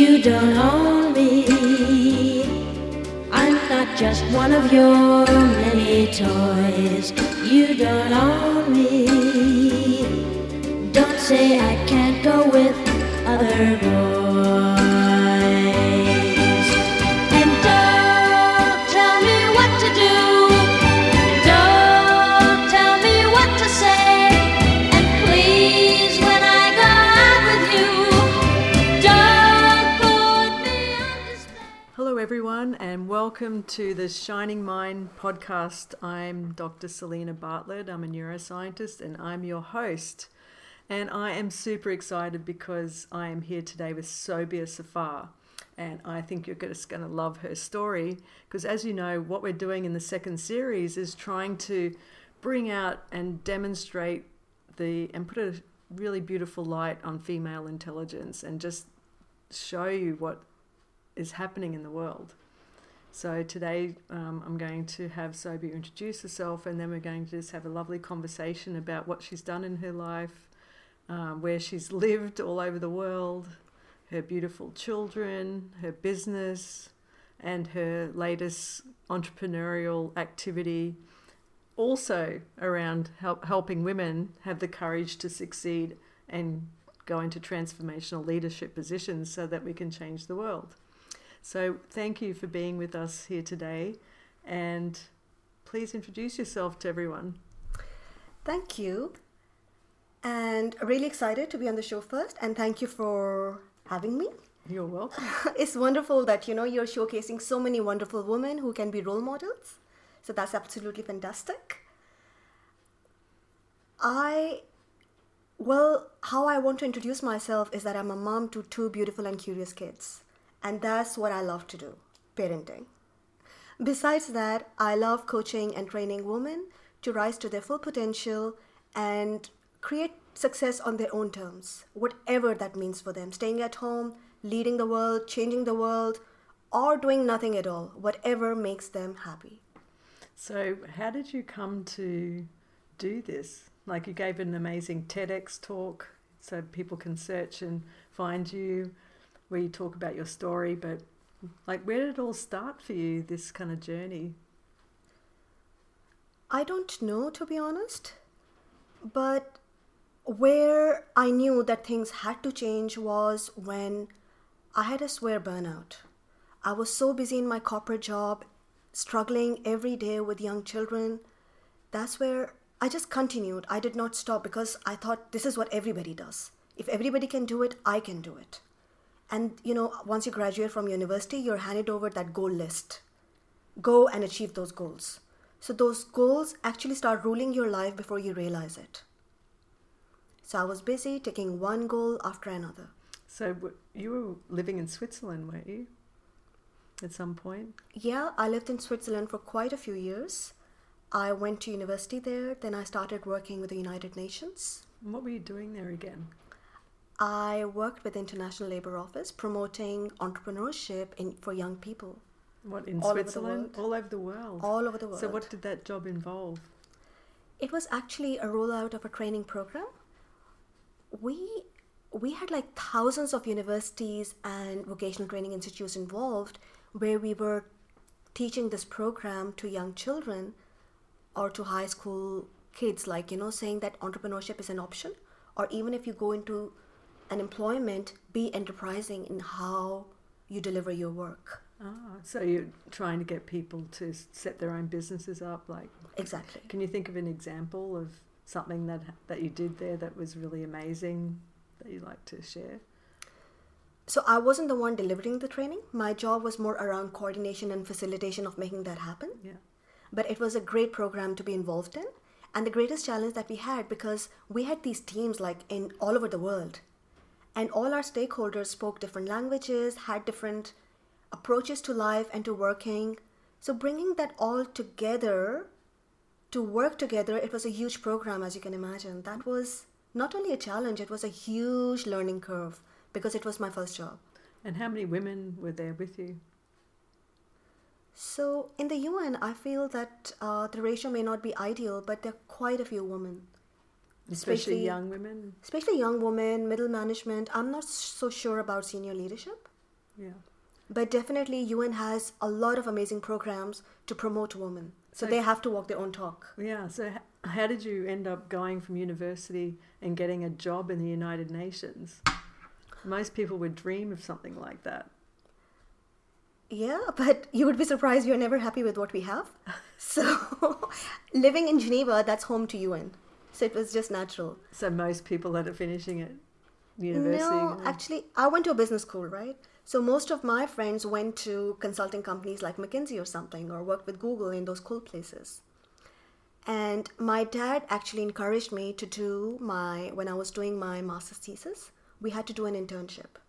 You don't own me. I'm not just one of your many toys. You don't own me. Don't say I can't go with other boys. Welcome to the Shining Mind podcast. I'm Dr. Selena Bartlett. I'm a neuroscientist and I'm your host. And I am super excited because I am here today with Sobia Zafar. And I think you're just going to love her story because, as you know, what we're doing in the second series is trying to bring out and demonstrate the and put a really beautiful light on female intelligence and just show you what is happening in the world. So today um, I'm going to have Sobia introduce herself, and then we're going to just have a lovely conversation about what she's done in her life, um, where she's lived all over the world, her beautiful children, her business, and her latest entrepreneurial activity. Also around help, helping women have the courage to succeed and go into transformational leadership positions so that we can change the world. So, thank you for being with us here today. And please introduce yourself to everyone. Thank you. And really excited to be on the show first. And thank you for having me. You're welcome. It's wonderful that you know you're showcasing so many wonderful women who can be role models. So that's absolutely fantastic. I well, how I want to introduce myself is that I'm a mom to two beautiful and curious kids. And that's what I love to do parenting. Besides that, I love coaching and training women to rise to their full potential and create success on their own terms, whatever that means for them. Staying at home, leading the world, changing the world, or doing nothing at all, whatever makes them happy. So, how did you come to do this? Like, you gave an amazing TEDx talk so people can search and find you, where you talk about your story. But, like, where did it all start for you, this kind of journey? I don't know, to be honest, but where I knew that things had to change was when I had a swear burnout. I was so busy in my corporate job, struggling every day with young children. That's where I just continued. I did not stop because I thought this is what everybody does. If everybody can do it, I can do it. And you know, once you graduate from university, you're handed over that goal list. Go and achieve those goals. So those goals actually start ruling your life before you realize it. So I was busy taking one goal after another. So, you were living in Switzerland, weren't you? At some point? Yeah, I lived in Switzerland for quite a few years. I went to university there, then I started working with the United Nations. And what were you doing there again? I worked with the International Labour Office promoting entrepreneurship in, for young people What, in All Switzerland? world. All over the world. all over the world. So, what did that job involve? It was actually a rollout of a training program. We we had like thousands of universities and vocational training institutes involved where we were teaching this program to young children or to high school kids like you know saying that entrepreneurship is an option or even if you go into an employment be enterprising in how you deliver your work Ah, so you're trying to get people to set their own businesses up. Like, exactly can you think of an example of something that that you did there that was really amazing that you'd like to share? So I wasn't the one delivering the training. My job was more around coordination and facilitation of making that happen. Yeah. But it was a great program to be involved in. And the greatest challenge that we had because we had these teams like in all over the world. And all our stakeholders spoke different languages, had different approaches to life and to working. So bringing that all together to work together, it was a huge program as you can imagine. That was not only a challenge, it was a huge learning curve because it was my first job. And how many women were there with you? So in the UN, I feel that uh, the ratio may not be ideal, but there are quite a few women, Especially, Especially- young women. especially young women, middle management. I'm not so sure about senior leadership. Yeah. But definitely, UN has a lot of amazing programs to promote women. So, So- they have to walk their own talk. Yeah. So, how did you end up going from university and getting a job in the United Nations? Most people would dream of something like that. Yeah, but you would be surprised we are never happy with what we have. So, living in Geneva, that's home to UN. So it was just natural. So, most people that are finishing at university. No, actually, I went to a business school, right? So most of my friends went to consulting companies like McKinsey or something, or worked with Google in those cool places. And my dad actually encouraged me to do my, when I was doing my master's thesis, we had to do an internship.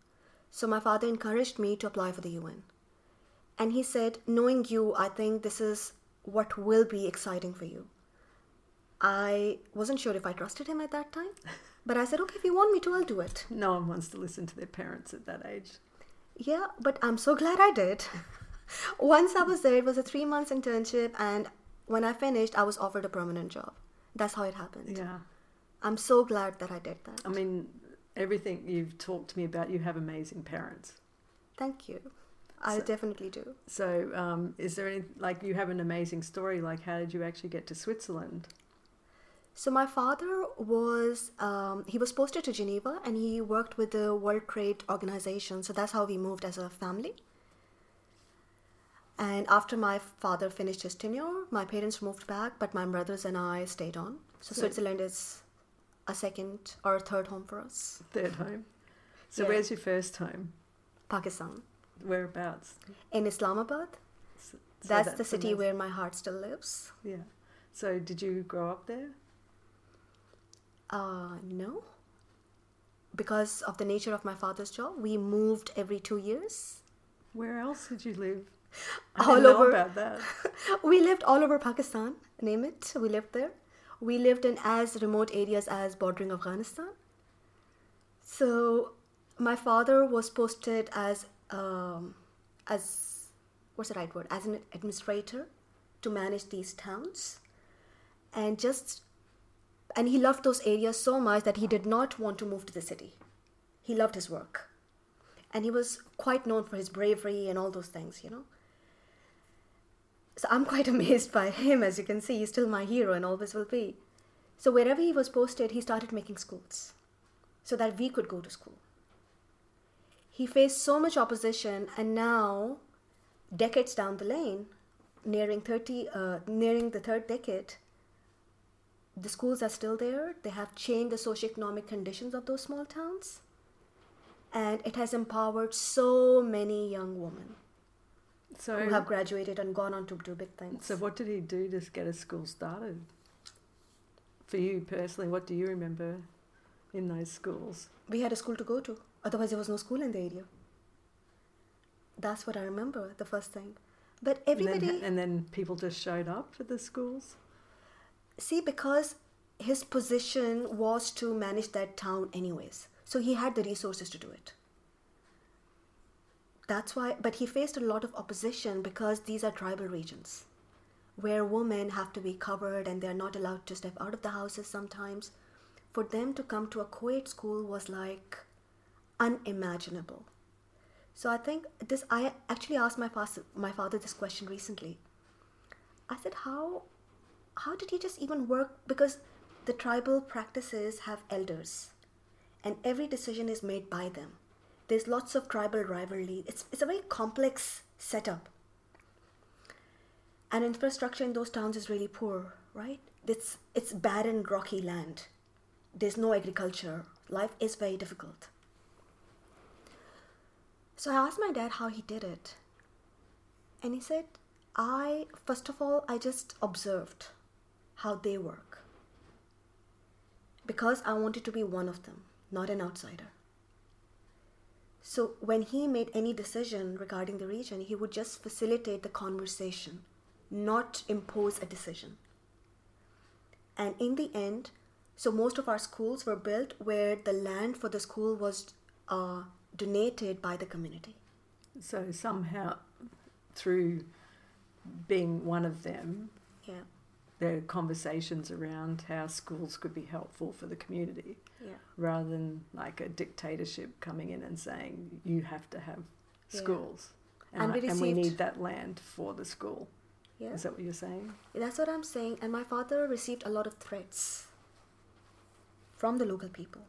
So my father encouraged me to apply for the UN. And he said, knowing you, I think this is what will be exciting for you. I wasn't sure if I trusted him at that time, but I said, okay, if you want me to, I'll do it. no one wants to listen to their parents at that age. Yeah, but I'm so glad I did. Once I was there, it was a three months internship, and when I finished, I was offered a permanent job. That's how it happened. Yeah. I'm so glad that I did that. I mean, everything you've talked to me about, you have amazing parents. Thank you. I So- definitely do. So, um, is there any, like, you have an amazing story? Like, how did you actually get to Switzerland? So my father was um, he was posted to Geneva, and he worked with the World Trade Organization. So that's how we moved as a family. And after my father finished his tenure, my parents moved back, but my brothers and I stayed on. So So- Switzerland is a second or a third home for us. Third home. So, Yeah. where's your first home? Pakistan. Whereabouts? In Islamabad. So that's, the city amazing. where my heart still lives. Yeah. So, did you grow up there? Uh, no. Because of the nature of my father's job, we moved every two years. Where else did you live? I All over. about that. We lived all over Pakistan, name it. We lived there. We lived in as remote areas as bordering Afghanistan. So my father was posted as um, as what's the right word? As an administrator to manage these towns, and just and he loved those areas so much that he did not want to move to the city. He loved his work, and he was quite known for his bravery and all those things, you know. So I'm quite amazed by him, as you can see. He's still my hero and always will be. So wherever he was posted, he started making schools so that we could go to school. He faced so much opposition, and now, decades down the lane, nearing 30, uh, nearing the third decade, the schools are still there. They have changed the socioeconomic conditions of those small towns, and it has empowered so many young women So, who have graduated and gone on to do big things. so what did he do to get a school started? For you personally, what do you remember in those schools? we had a school to go to. Otherwise, there was no school in the area. That's what I remember, the first thing. But And then, everybody, and then people just showed up for the schools? See, because his position was to manage that town anyways. So he had the resources to do it. That's why, but he faced a lot of opposition because these are tribal regions where women have to be covered and they're not allowed to step out of the houses sometimes. For them to come to a co ed school was like unimaginable. So I think this, I actually asked my, fas- my father this question recently. I said, how, how did you just even work? Because the tribal practices have elders and every decision is made by them. There's lots of tribal rivalry. It's, it's a very complex setup. And infrastructure in those towns is really poor, right? It's, it's barren, rocky land. There's no agriculture. Life is very difficult. So I asked my dad how he did it. And he said, I, first of all, I just observed how they work. Because I wanted to be one of them, not an outsider. So when he made any decision regarding the region, he would just facilitate the conversation, not impose a decision. And in the end, so most of our schools were built where the land for the school was uh, donated by the community. So somehow, through being one of them, Yeah, there are conversations around how schools could be helpful for the community yeah. rather than like a dictatorship coming in and saying you have to have Yeah. schools. And And, we and we need that land for the school. Yeah. Is that what you're saying? That's what I'm saying. And my father received a lot of threats from the local people,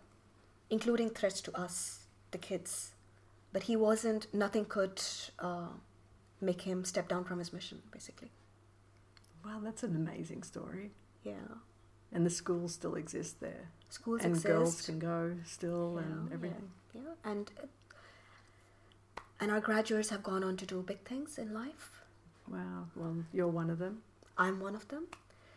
including threats to us, the kids. But he wasn't, nothing could uh, make him step down from his mission, basically. Wow, that's an amazing story. Yeah. And the schools still exist there. Schools and exist. girls can go still Yeah, and everything. Yeah. And, and our graduates have gone on to do big things in life. Wow. Well, you're one of them. I'm one of them.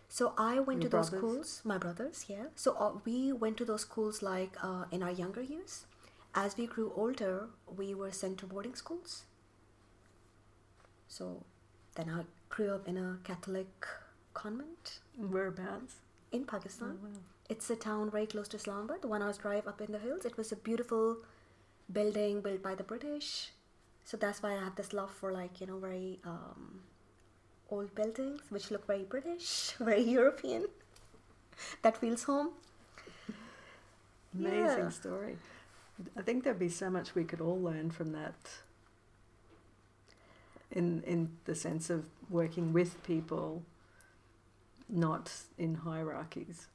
So I went Your to those brothers? schools, my brothers, yeah. So uh, we went to those schools like uh, in our younger years. As we grew older, we were sent to boarding schools. So then I grew up in a Catholic convent Whereabouts? in Oh, Pakistan. wow. It's a town very close to Islamabad, one hour's drive up in the hills. It was a beautiful building built by the British. So that's why I have this love for like, you know, very um, old buildings which look very British, very European. that feels home. Amazing Yeah. story. I think there'd be so much we could all learn from that. In in the sense of working with people, not in hierarchies.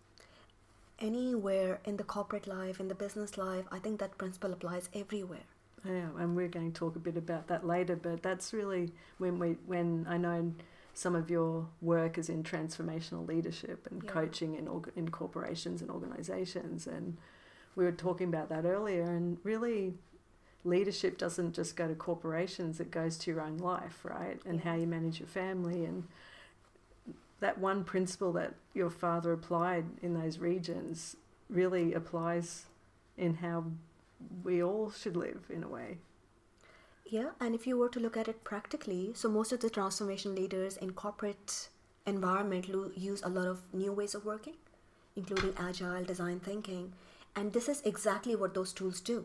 Anywhere in the corporate life, in the business life, I think that principle applies everywhere. Yeah, and we're going to talk a bit about that later. But that's really when we when I know some of your work is in transformational leadership and Yeah. coaching in org- in corporations and organizations, and we were talking about that earlier. And really, leadership doesn't just go to corporations; it goes to your own life, right? And how you manage your family and that one principle that your father applied in those regions really applies in how we all should live in a way. Yeah, and if you were to look at it practically, so most of the transformation leaders in corporate environment lo- use a lot of new ways of working, including agile design thinking, and this is exactly what those tools do.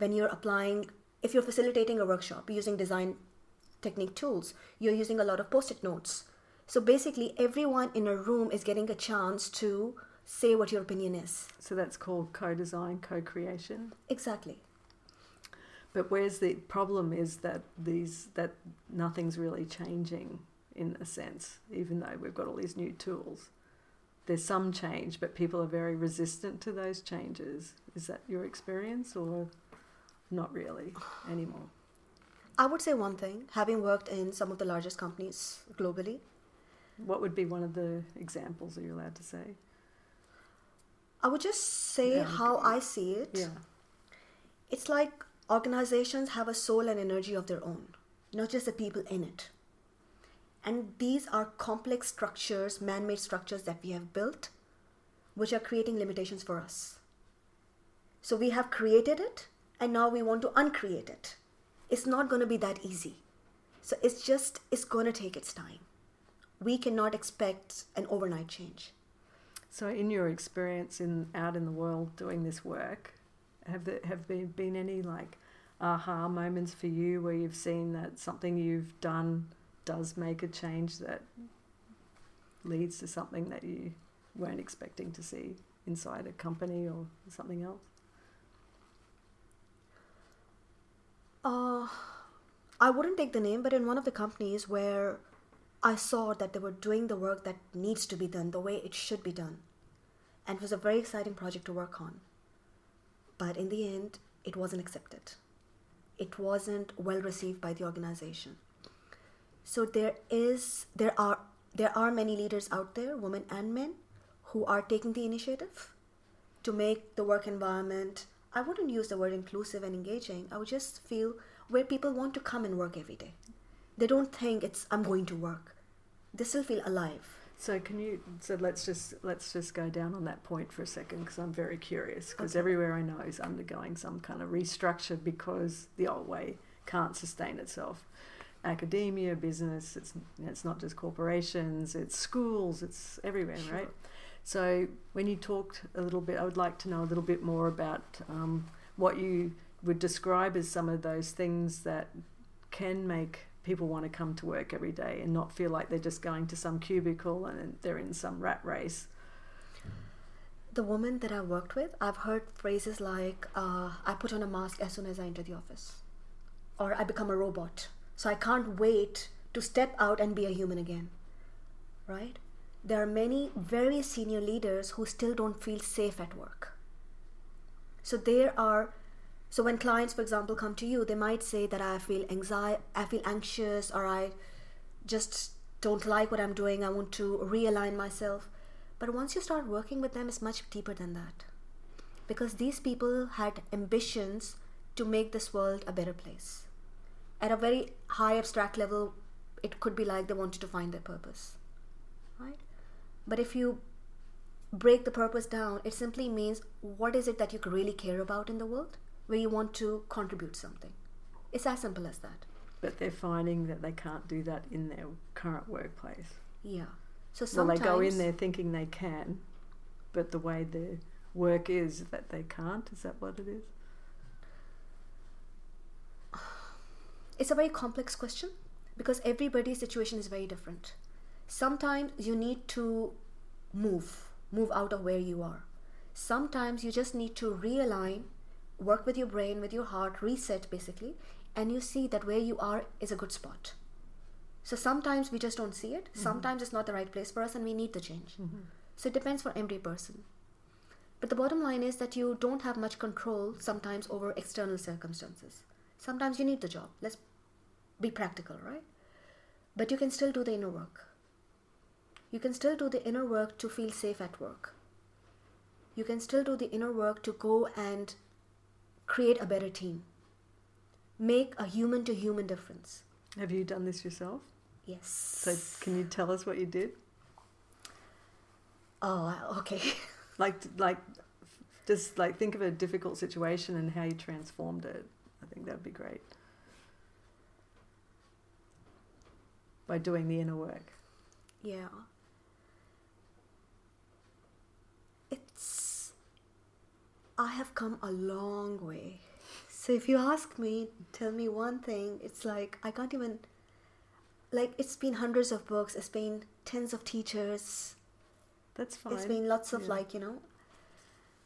When you're applying, if you're facilitating a workshop using design technique tools, you're using a lot of post-it notes. So basically, everyone in a room is getting a chance to say what your opinion is. So that's called co-design, co-creation. Exactly. But where's the problem is that these that nothing's really changing in a sense, even though we've got all these new tools. There's some change, but people are very resistant to those changes. Is that your experience or not really anymore? I would say one thing, having worked in some of the largest companies globally, What would be one of the examples are you're allowed to say? I would just say Yeah, how okay. I see it. Yeah. It's like organizations have a soul and energy of their own, not just the people in it. And these are complex structures, man made structures that we have built, which are creating limitations for us. So we have created it, and now we want to uncreate it. It's not going to be that easy. So it's just, it's going to take its time. We cannot expect an overnight change. So, in your experience in out in the world doing this work, have there have been been any like aha moments for you where you've seen that something you've done does make a change that leads to something that you weren't expecting to see inside a company or something else? Uh, I wouldn't take the name, but in one of the companies where I saw that they were doing the work that needs to be done the way it should be done. And it was a very exciting project to work on. But in the end, it wasn't accepted. It wasn't well received by the organization. So there is there are there are many leaders out there, women and men, who are taking the initiative to make the work environment I wouldn't use the word inclusive and engaging. I would just feel where people want to come and work every day. They don't think it's I'm going to work. They still feel alive. So can you? So let's just let's just go down on that point for a second because I'm very curious because Okay. everywhere I know is undergoing some kind of restructure because the old way can't sustain itself. Academia, business, it's it's not just corporations, it's schools, it's everywhere, Sure. right? So when you talked a little bit, I would like to know a little bit more about um, what you would describe as some of those things that can make people want to come to work every day and not feel like they're just going to some cubicle and they're in some rat race. The woman that I worked with, I've heard phrases like, uh, I put on a mask as soon as I enter the office. or I become a robot. So I can't wait to step out and be a human again. Right? There are many very senior leaders who still don't feel safe at work. So there are so when clients for example come to you they might say that I feel anxiety I feel anxious or I just don't like what I'm doing I want to realign myself. But once you start working with them it's much deeper than that. Because these people had ambitions to make this world a better place. At a very high abstract level it could be like they wanted to find their purpose. Right but if you break the purpose down, it simply means what is it that you really care about in the world, where you want to contribute something. It's as simple as that. But they're finding that they can't do that in their current workplace. Yeah. So sometimes Well, they go in there thinking they can, but the way their work is that they can't. Is that what it is? it's a very complex question because everybody's situation is very different. Sometimes you need to move, move out of where you are. Sometimes you just need to realign, work with your brain, with your heart, reset basically, and you see that where you are is a good spot. So sometimes we just don't see it. Mm-hmm. Sometimes it's not the right place for us and we need the change. Mm-hmm. So it depends for every person. But the bottom line is that you don't have much control sometimes over external circumstances. Sometimes you need the job. Let's be practical, right? But you can still do the inner work. You can still do the inner work to feel safe at work. You can still do the inner work to go and create a better team. Make a human to human difference. Have you done this yourself? Yes. So can you tell us what you did? Oh, okay. Like, like, just like think of a difficult situation and how you transformed it. I think that'd be great. By doing the inner work. Yeah. It's. I have come a long way. So if you ask me, tell me one thing, it's like I can't even. Like, it's been hundreds of books, it's been tens of teachers, That's fine. it's been lots of Yeah. like, you know.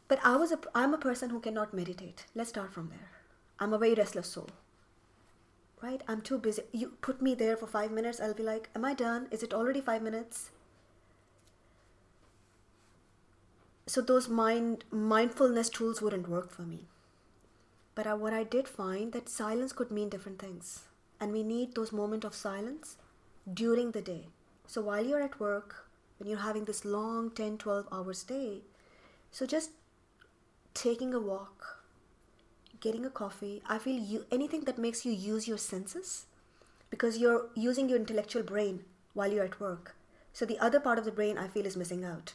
But I was a, I'm a person who cannot meditate. Let's start from there. I'm a very restless soul. Right? I'm too busy. You put me there for five minutes, I'll be like, Am I done? Is it already five minutes? So those mind mindfulness tools wouldn't work for me. But I, what I did find that silence could mean different things, and we need those moments of silence during the day. So while you're at work, when you're having this long 10, 12 hours day, so just taking a walk, getting a coffee, I feel you anything that makes you use your senses because you're using your intellectual brain while you're at work. So the other part of the brain I feel is missing out.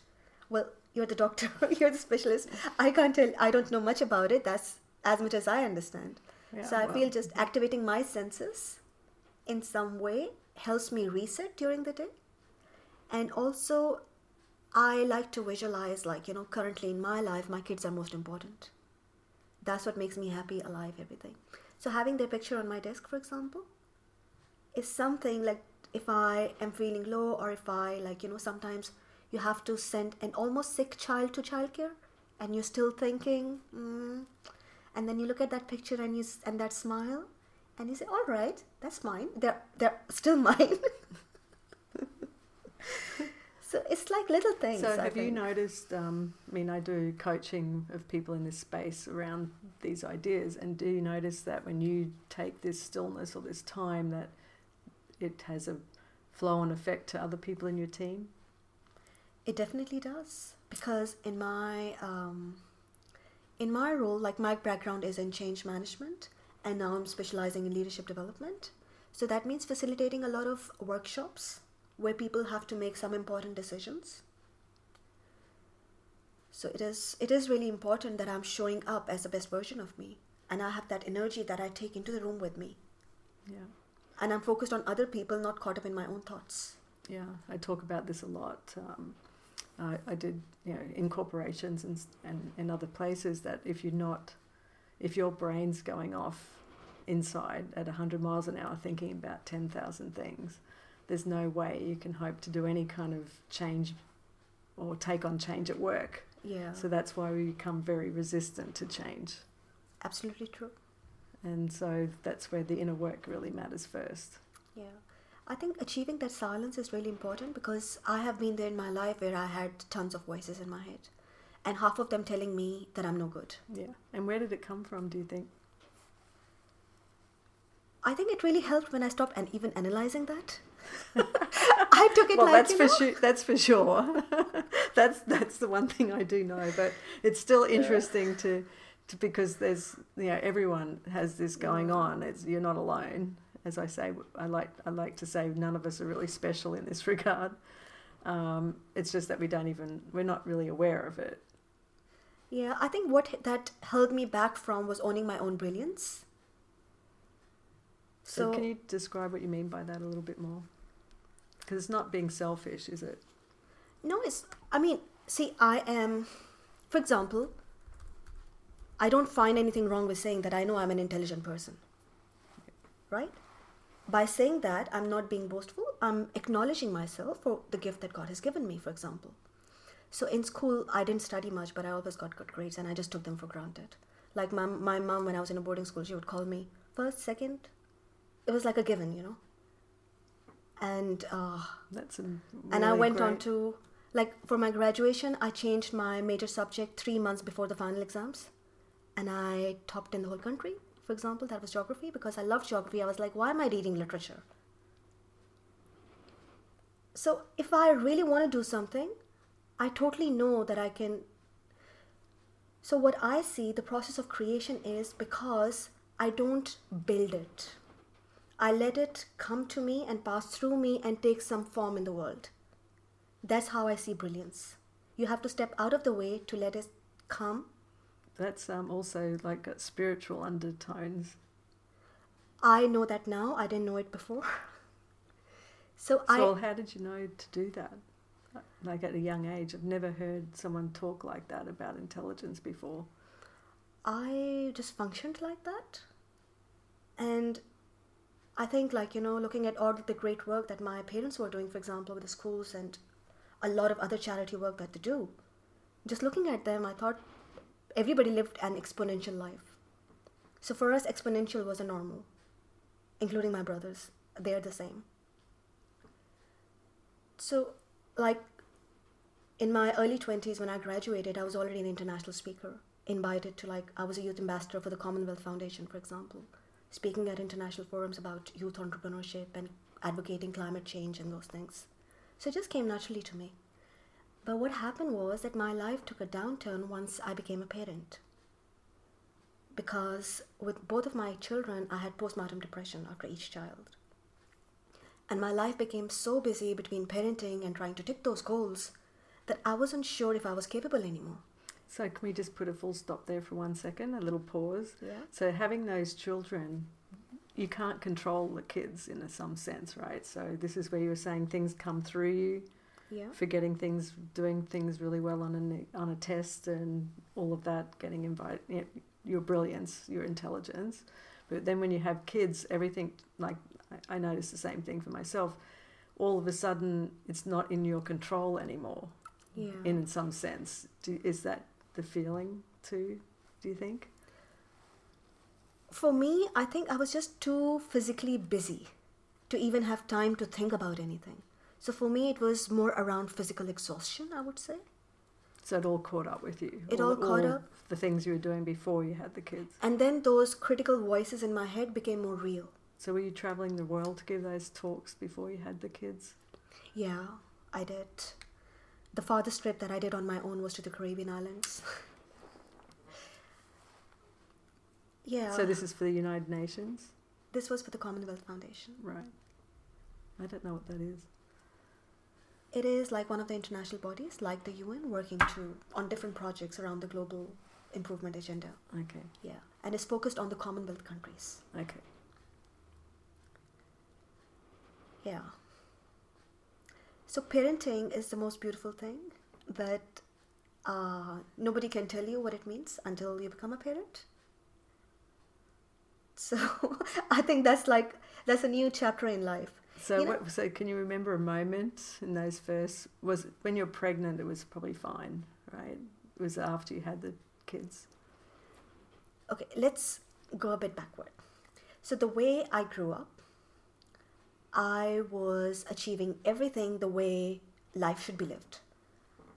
Well, you're the doctor, you're the specialist. I can't tell I don't know much about it. That's as much as I understand. Yeah, so I well, feel just activating my senses in some way helps me reset during the day. And also I like to visualize like, you know, currently in my life my kids are most important. That's what makes me happy, alive, everything. So having their picture on my desk, for example, is something like if I am feeling low or if I like, you know, sometimes you have to send an almost sick child to childcare and you're still thinking, mm, and then you look at that picture and you and that smile and you say, all right, that's mine. They're they're still mine. so it's like little things. So I have you noticed? Um, I mean, I do coaching of people in this space around these ideas, and do you notice that when you take this stillness or this time, that it has a flow-on effect to other people in your team? It definitely does because in my um, in my role, like my background is in change management, and now I'm specializing in leadership development. So that means facilitating a lot of workshops where people have to make some important decisions. So it is it is really important that I'm showing up as the best version of me, and I have that energy that I take into the room with me, Yeah. and I'm focused on other people, not caught up in my own thoughts. Yeah, I talk about this a lot. Um, I, I did, you know, in corporations and, and in other places that if you're not, if your brain's going off inside at 100 miles an hour thinking about 10,000 things, there's no way you can hope to do any kind of change or take on change at work. Yeah, So that's why we become very resistant to change. absolutely true. And so that's where the inner work really matters first. Yeah. I think achieving that silence is really important because I have been there in my life where I had tons of voices in my head and half of them telling me that I'm no good. Yeah. And where did it come from, do you think? I think it really helped when I stopped and even analyzing that. I took it well, like that's for know, sure. That's for sure. that's that's the one thing I do know. But it's still interesting to, to because there's you know everyone has this going on. It's you're not alone. As I say, I like I like to say none of us are really special in this regard. Um, it's just that we don't even we're not really aware of it. Yeah, I think what that held me back from was owning my own brilliance. So, So, can you describe what you mean by that a little bit more? Because it's not being selfish, is it? no, it's, I mean, see, I am, for example, I don't find anything wrong with saying that I know I'm an intelligent person. Right? By saying that, I'm not being boastful, I'm acknowledging myself for the gift that God has given me, for example. So in school, I didn't study much, but I always got good grades and I just took them for granted. Like my, my mom, when I was in a boarding school, she would call me first, second. It was like a given, you know. And uh, That's a and I really went on to like for my graduation, I changed my major subject three months before the final exams, and I topped in the whole country. For example, that was geography because I loved geography. I was like, why am I reading literature? So if I really want to do something, I totally know that I can. So what I see the process of creation is because I don't build it. I let it come to me and pass through me and take some form in the world. That's how I see brilliance. You have to step out of the way to let it come. That's um, also like got spiritual undertones. I know that now. I didn't know it before. so I So, how did you know to do that? Like at a young age, I've never heard someone talk like that about intelligence before. I just functioned like that. And I think, like, you know, looking at all the great work that my parents were doing, for example, with the schools and a lot of other charity work that they do, just looking at them, I thought everybody lived an exponential life. So for us, exponential was a normal, including my brothers. They're the same. So, like, in my early 20s, when I graduated, I was already an international speaker, invited to, like, I was a youth ambassador for the Commonwealth Foundation, for example, speaking at international forums about youth entrepreneurship and advocating climate change and those things. So it just came naturally to me. But what happened was that my life took a downturn once I became a parent. Because with both of my children, I had postpartum depression after each child. And my life became so busy between parenting and trying to tick those goals that I wasn't sure if I was capable anymore. So, can we just put a full stop there for one second? A little pause. Yeah. So, having those children, you can't control the kids in a, some sense, right? So, this is where you were saying things come through you, Yeah. forgetting things, doing things really well on a on a test, and all of that, getting invited, you know, your brilliance, your intelligence. But then when you have kids, everything like I, I noticed the same thing for myself. All of a sudden, it's not in your control anymore. Yeah. In some sense, Do, is that the feeling too? Do you think? For me, I think I was just too physically busy to even have time to think about anything. So for me, it was more around physical exhaustion, I would say. So it all caught up with you. It all caught up. The things you were doing before you had the kids. And then those critical voices in my head became more real. So were you traveling the world to give those talks before you had the kids? Yeah, I did. The farthest trip that I did on my own was to the Caribbean islands. yeah. So this is for the United Nations, this was for the Commonwealth Foundation. right? I don't know what that is. It is like one of the international bodies, like the UN, working to on different projects around the global improvement agenda. Okay, Yeah, and it's focused on the Commonwealth countries. okay. Yeah. So parenting is the most beautiful thing, but uh, nobody can tell you what it means until you become a parent. So I think that's like that's a new chapter in life. So You know- what? So can you remember a moment in those first? Was when you're pregnant? It was probably fine, right? It was after you had the kids. Okay, let's go a bit backward. So, the way I grew up, I was achieving everything the way life should be lived.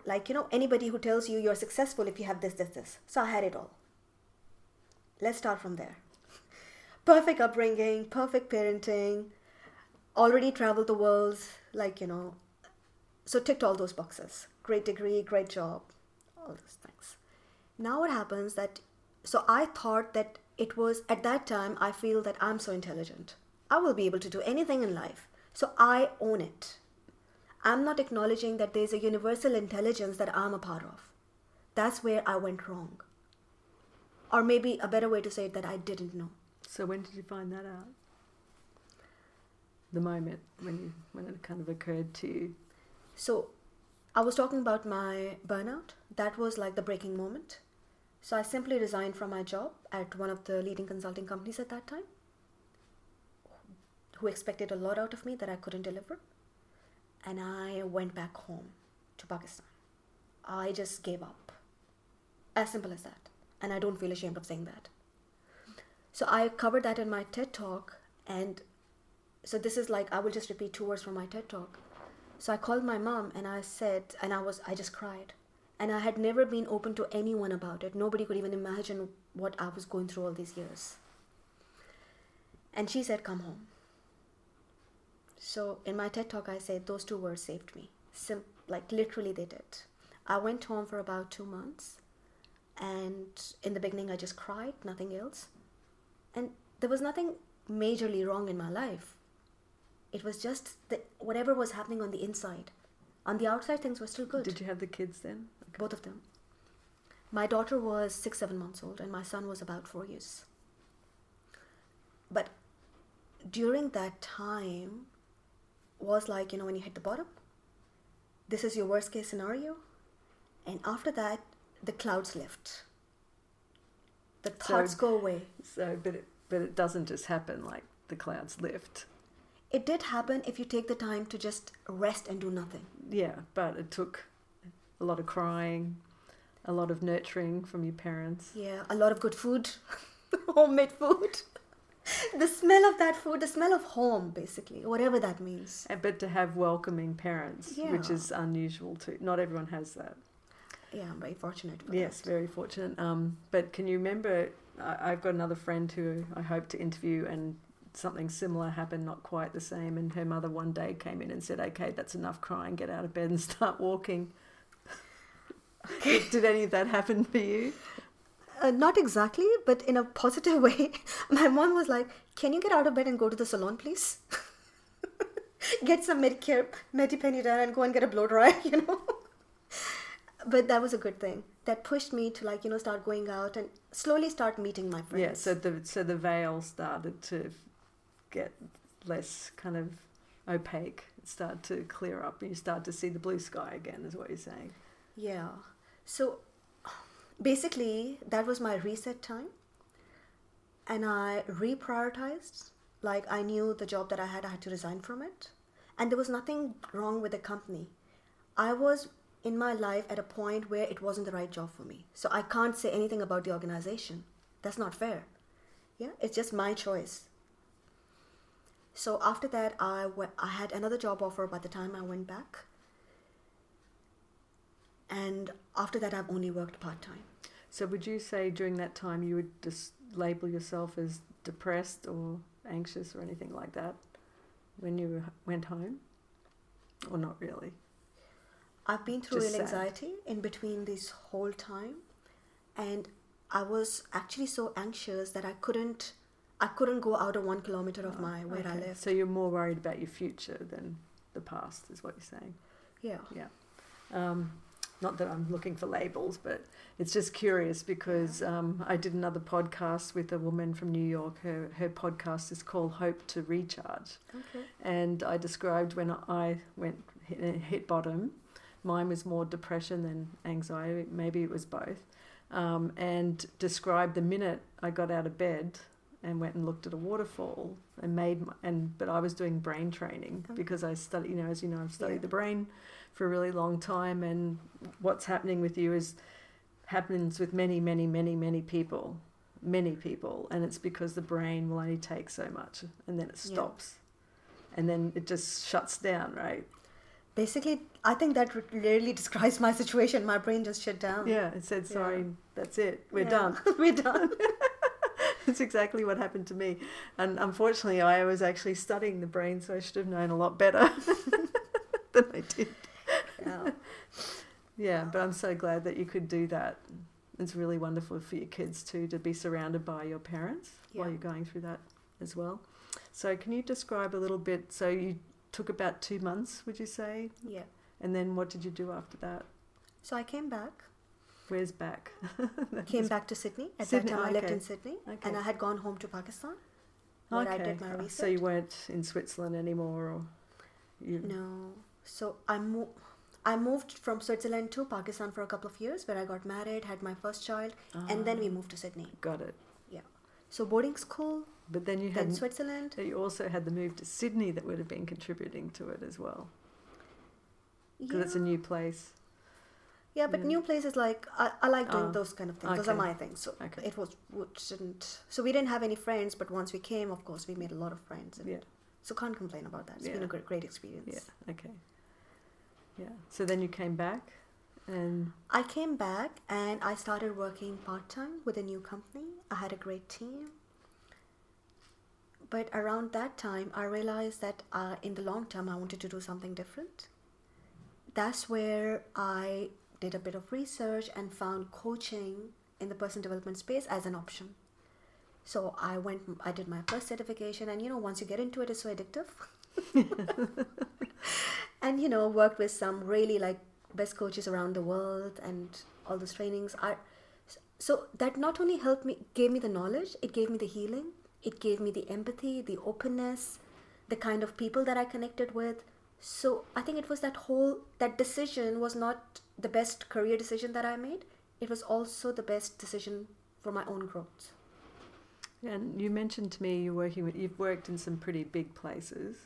Like, you know, anybody who tells you you're successful if you have this, this, this. So, I had it all. Let's start from there. Perfect upbringing, perfect parenting, already traveled the world, like, you know, so ticked all those boxes. Great degree, great job, all those things. Now what happens that so I thought that it was at that time I feel that I'm so intelligent. I will be able to do anything in life. So I own it. I'm not acknowledging that there's a universal intelligence that I'm a part of. That's where I went wrong. Or maybe a better way to say it that I didn't know. So when did you find that out? The moment when you when it kind of occurred to you. So I was talking about my burnout. That was like the breaking moment. So I simply resigned from my job at one of the leading consulting companies at that time, who expected a lot out of me that I couldn't deliver. And I went back home to Pakistan. I just gave up. As simple as that. And I don't feel ashamed of saying that. So I covered that in my TED talk. And so this is like, I will just repeat two words from my TED talk. So I called my mom and I said, and I was, I just cried. And I had never been open to anyone about it. Nobody could even imagine what I was going through all these years. And she said, Come home. So in my TED talk, I said those two words saved me. Sim- like literally, they did. I went home for about two months. And in the beginning, I just cried, nothing else. And there was nothing majorly wrong in my life. It was just that whatever was happening on the inside. On the outside, things were still good. Did you have the kids then? Okay. Both of them. My daughter was six, seven months old, and my son was about four years. But during that time was like, you know, when you hit the bottom, this is your worst case scenario. And after that, the clouds lift. The So- go away. So, but it, but it doesn't just happen like the clouds lift. It did happen if you take the time to just rest and do nothing. Yeah, but it took a lot of crying, a lot of nurturing from your parents. Yeah, a lot of good food, homemade food. the smell of that food, the smell of home, basically, whatever that means. But to have welcoming parents, which is unusual too. Not everyone has that. Yeah, I'm very fortunate. For Yes, that. very fortunate. Um, but can you remember? I, I've got another friend who I hope to interview, and something similar happened, not quite the same. And her mother one day came in and said, "Okay, that's enough crying. Get out of bed and start walking." Did any of that happen for you? Uh, not exactly, but in a positive way. My mom was like, "Can you get out of bed and go to the salon, please? get some Medicare, done, and go and get a blow dry, you know." but that was a good thing. That pushed me to like you know start going out and slowly start meeting my friends. Yeah. So the so the veil started to get less kind of opaque. start to clear up, and you start to see the blue sky again. Is what you're saying? Yeah. So basically, that was my reset time. And I reprioritized. Like, I knew the job that I had, I had to resign from it. And there was nothing wrong with the company. I was in my life at a point where it wasn't the right job for me. So I can't say anything about the organization. That's not fair. Yeah, it's just my choice. So after that, I I had another job offer by the time I went back. And after that, I've only worked part time. So would you say during that time you would just label yourself as depressed or anxious or anything like that when you went home, or not really? I've been through Just real sad. anxiety in between this whole time, and I was actually so anxious that I couldn't, I couldn't go out of one kilometer of my where I live. So you're more worried about your future than the past, is what you're saying. yeah, Yeah. Um, not that I'm looking for labels, but it's just curious because um, I did another podcast with a woman from New York. Her her podcast is called Hope to Recharge. okay, and I described when I went hit, hit bottom. Mine was more depression than anxiety. Maybe it was both. Um, and described the minute I got out of bed and went and looked at a waterfall and made my, and but I was doing brain training Oh. because I study you know as you know I've studied Yeah. the brain for a really long time and what's happening with you is happens with many many many many people many people, and it's because the brain will only take so much, and then it Yeah. stops, and then it just shuts down, right? Basically, I think that really describes my situation. My brain just shut down. Yeah, it said, Yeah. "Sorry, that's it, we're Yeah. done." We're done. It's exactly what happened to me. And unfortunately, I was actually studying the brain, so I should have known a lot better than I did. yeah. Yeah, but I'm so glad that you could do that. It's really wonderful for your kids too to be surrounded by your parents while you're going through that as well. So, can you describe a little bit? So, you took about two months, would you say? Yeah. And then what did you do after that? So I came back. Where's back? Came back to Sydney. At Sydney, that time, I lived in Sydney, Okay. and I had gone home to Pakistan. Where I did my research. So you weren't in Switzerland anymore, or you? No. So I moved. I moved from Switzerland to Pakistan for a couple of years, where I got married, had my first child, and then we Ah, moved to Sydney. got it. Yeah. So boarding school, But then you then had Switzerland. you also had the move to Sydney that would have been contributing to it as well because Yeah. it's a new place. Yeah, but Yeah. new places like I, I like doing Ah, those kind of things. Those are my things. So Okay. it was didn't. So we didn't have any friends, but once we came, of course, we made a lot of friends. and- Yeah. So can't complain about that. It's been a great, great experience. Yeah. Okay. Yeah. So then you came back, and I came back and I started working part time with a new company. I had a great team. But around that time, I realized that uh, in the long term, I wanted to do something different. That's where I did a bit of research and found coaching in the personal development space as an option. So I went, I did my first certification, and you know, once you get into it, it's so addictive. and you know, worked with some really like best coaches around the world and all those trainings. I so that not only helped me, gave me the knowledge, it gave me the healing, it gave me the empathy, the openness, the kind of people that I connected with. So I think it was that whole that decision was not the best career decision that I made. It was also the best decision for my own growth. and you mentioned to me you're working with you've worked in some pretty big places,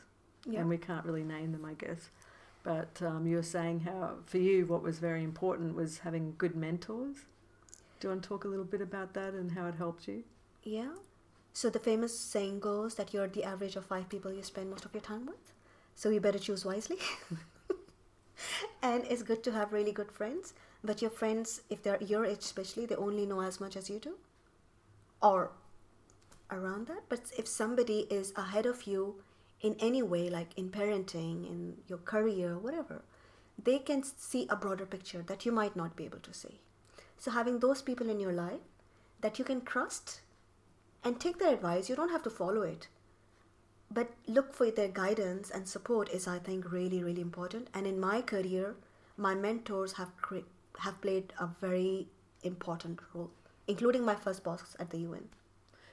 Yeah. and we can't really name them, I guess. But um, you were saying how for you what was very important was having good mentors. Do you want to talk a little bit about that and how it helped you? Yeah. So the famous saying goes that you're the average of five people you spend most of your time with. So you better choose wisely. and it's good to have really good friends, but your friends, if they're your age especially, they only know as much as you do. Or around that. But if somebody is ahead of you in any way, like in parenting, in your career, whatever, they can see a broader picture that you might not be able to see. So having those people in your life that you can trust and take their advice, you don't have to follow it. But look for their guidance and support is, I think, really, really important. And in my career, my mentors have cre- have played a very important role, including my first boss at the UN.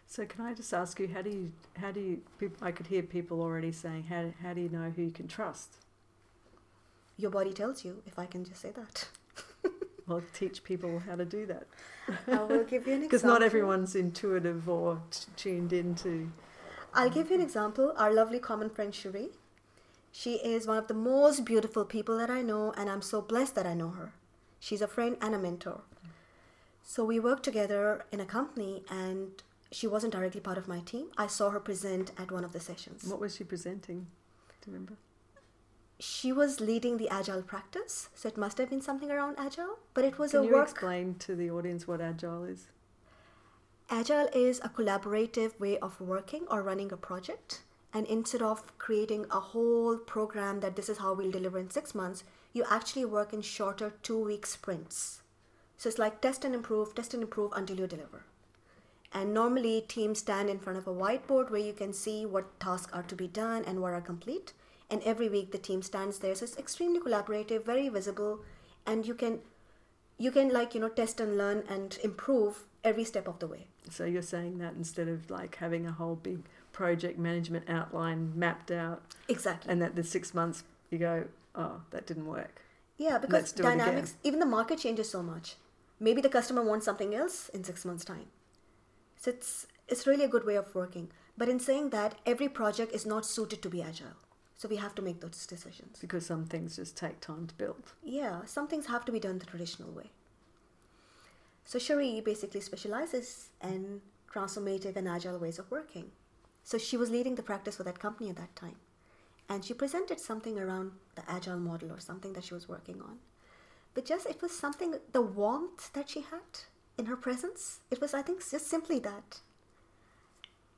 So can I just ask you how do you how do you peop- I could hear people already saying how how do you know who you can trust? Your body tells you, if I can just say that. Well, teach people how to do that I will give you an example. because not everyone's intuitive or t- tuned into. I'll give you an example. Our lovely common friend Cherie. She is one of the most beautiful people that I know, and I'm so blessed that I know her. She's a friend and a mentor. So we worked together in a company, and she wasn't directly part of my team. I saw her present at one of the sessions. What was she presenting? Do you remember? She was leading the agile practice, so it must have been something around agile, but it was Can a you work. explain to the audience what agile is? Agile is a collaborative way of working or running a project. And instead of creating a whole program that this is how we'll deliver in six months, you actually work in shorter two week sprints. So it's like test and improve, test and improve until you deliver. And normally teams stand in front of a whiteboard where you can see what tasks are to be done and what are complete. And every week the team stands there. So it's extremely collaborative, very visible, and you can you can like, you know, test and learn and improve every step of the way. So you're saying that instead of like having a whole big project management outline mapped out, Exactly. and that the six months you go, oh, that didn't work. Yeah, because do it again. dynamics, even the market changes so much. Maybe the customer wants something else in six months' time. So it's it's really a good way of working. But in saying that, every project is not suited to be agile. So we have to make those decisions. Because some things just take time to build. Yeah, some things have to be done the traditional way. So Cherie basically specializes in transformative and agile ways of working. So she was leading the practice for that company at that time. And she presented something around the agile model or something that she was working on. But just it was something, the warmth that she had in her presence, it was, I think, just simply that.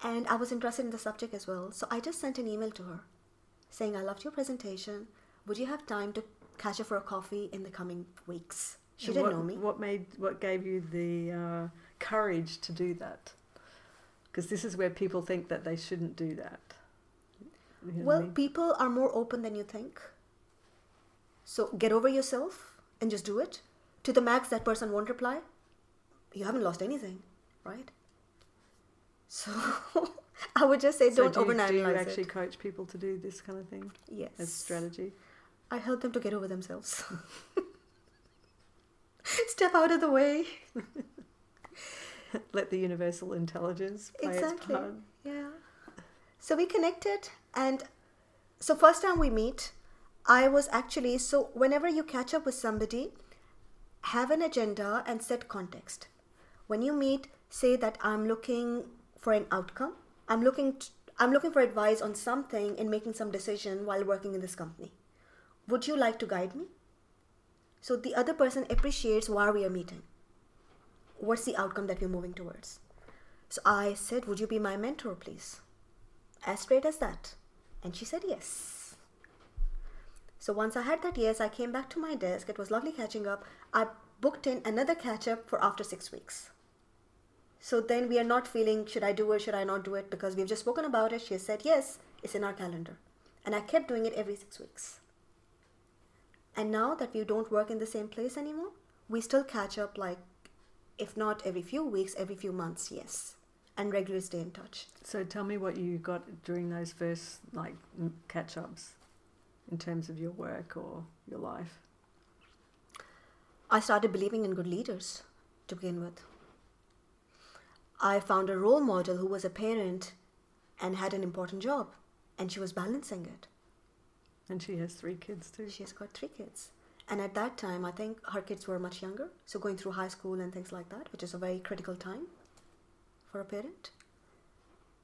And I was interested in the subject as well. So I just sent an email to her saying, I loved your presentation. Would you have time to catch up for a coffee in the coming weeks? She And didn't what, know me. What made what gave you the uh, courage to do that? Because this is where people think that they shouldn't do that. You know what I Well, mean? people are more open than you think. So get over yourself and just do it. To the max, that person won't reply. You haven't lost anything, right? So I would just say So don't do you, overanalyze do you actually it. coach people to do this kind of thing Yes. as strategy? I help them to get over themselves. Step out of the way. Let the universal intelligence play its Exactly. part. Yeah. So we connected, and so first time we meet, I was actually so whenever you catch up with somebody, have an agenda and set context. When you meet, say that I'm looking for an outcome. I'm looking t- I'm looking for advice on something in making some decision while working in this company. Would you like to guide me? So the other person appreciates why we are meeting. What's the outcome that we're moving towards? So I said, Would you be my mentor, please? As straight as that. And she said, Yes. So once I had that yes, I came back to my desk. It was lovely catching up. I booked in another catch up for after six weeks. So then we are not feeling, should I do it, should I not do it? Because we've just spoken about it. She has said, Yes, it's in our calendar. And I kept doing it every six weeks. And now that we don't work in the same place anymore, we still catch up like, if not every few weeks, every few months, yes. And regularly stay in touch. So tell me what you got during those first like catch ups in terms of your work or your life. I started believing in good leaders to begin with. I found a role model who was a parent and had an important job, and she was balancing it. And she has three kids too. She has got three kids. And at that time, I think her kids were much younger, so going through high school and things like that, which is a very critical time for a parent.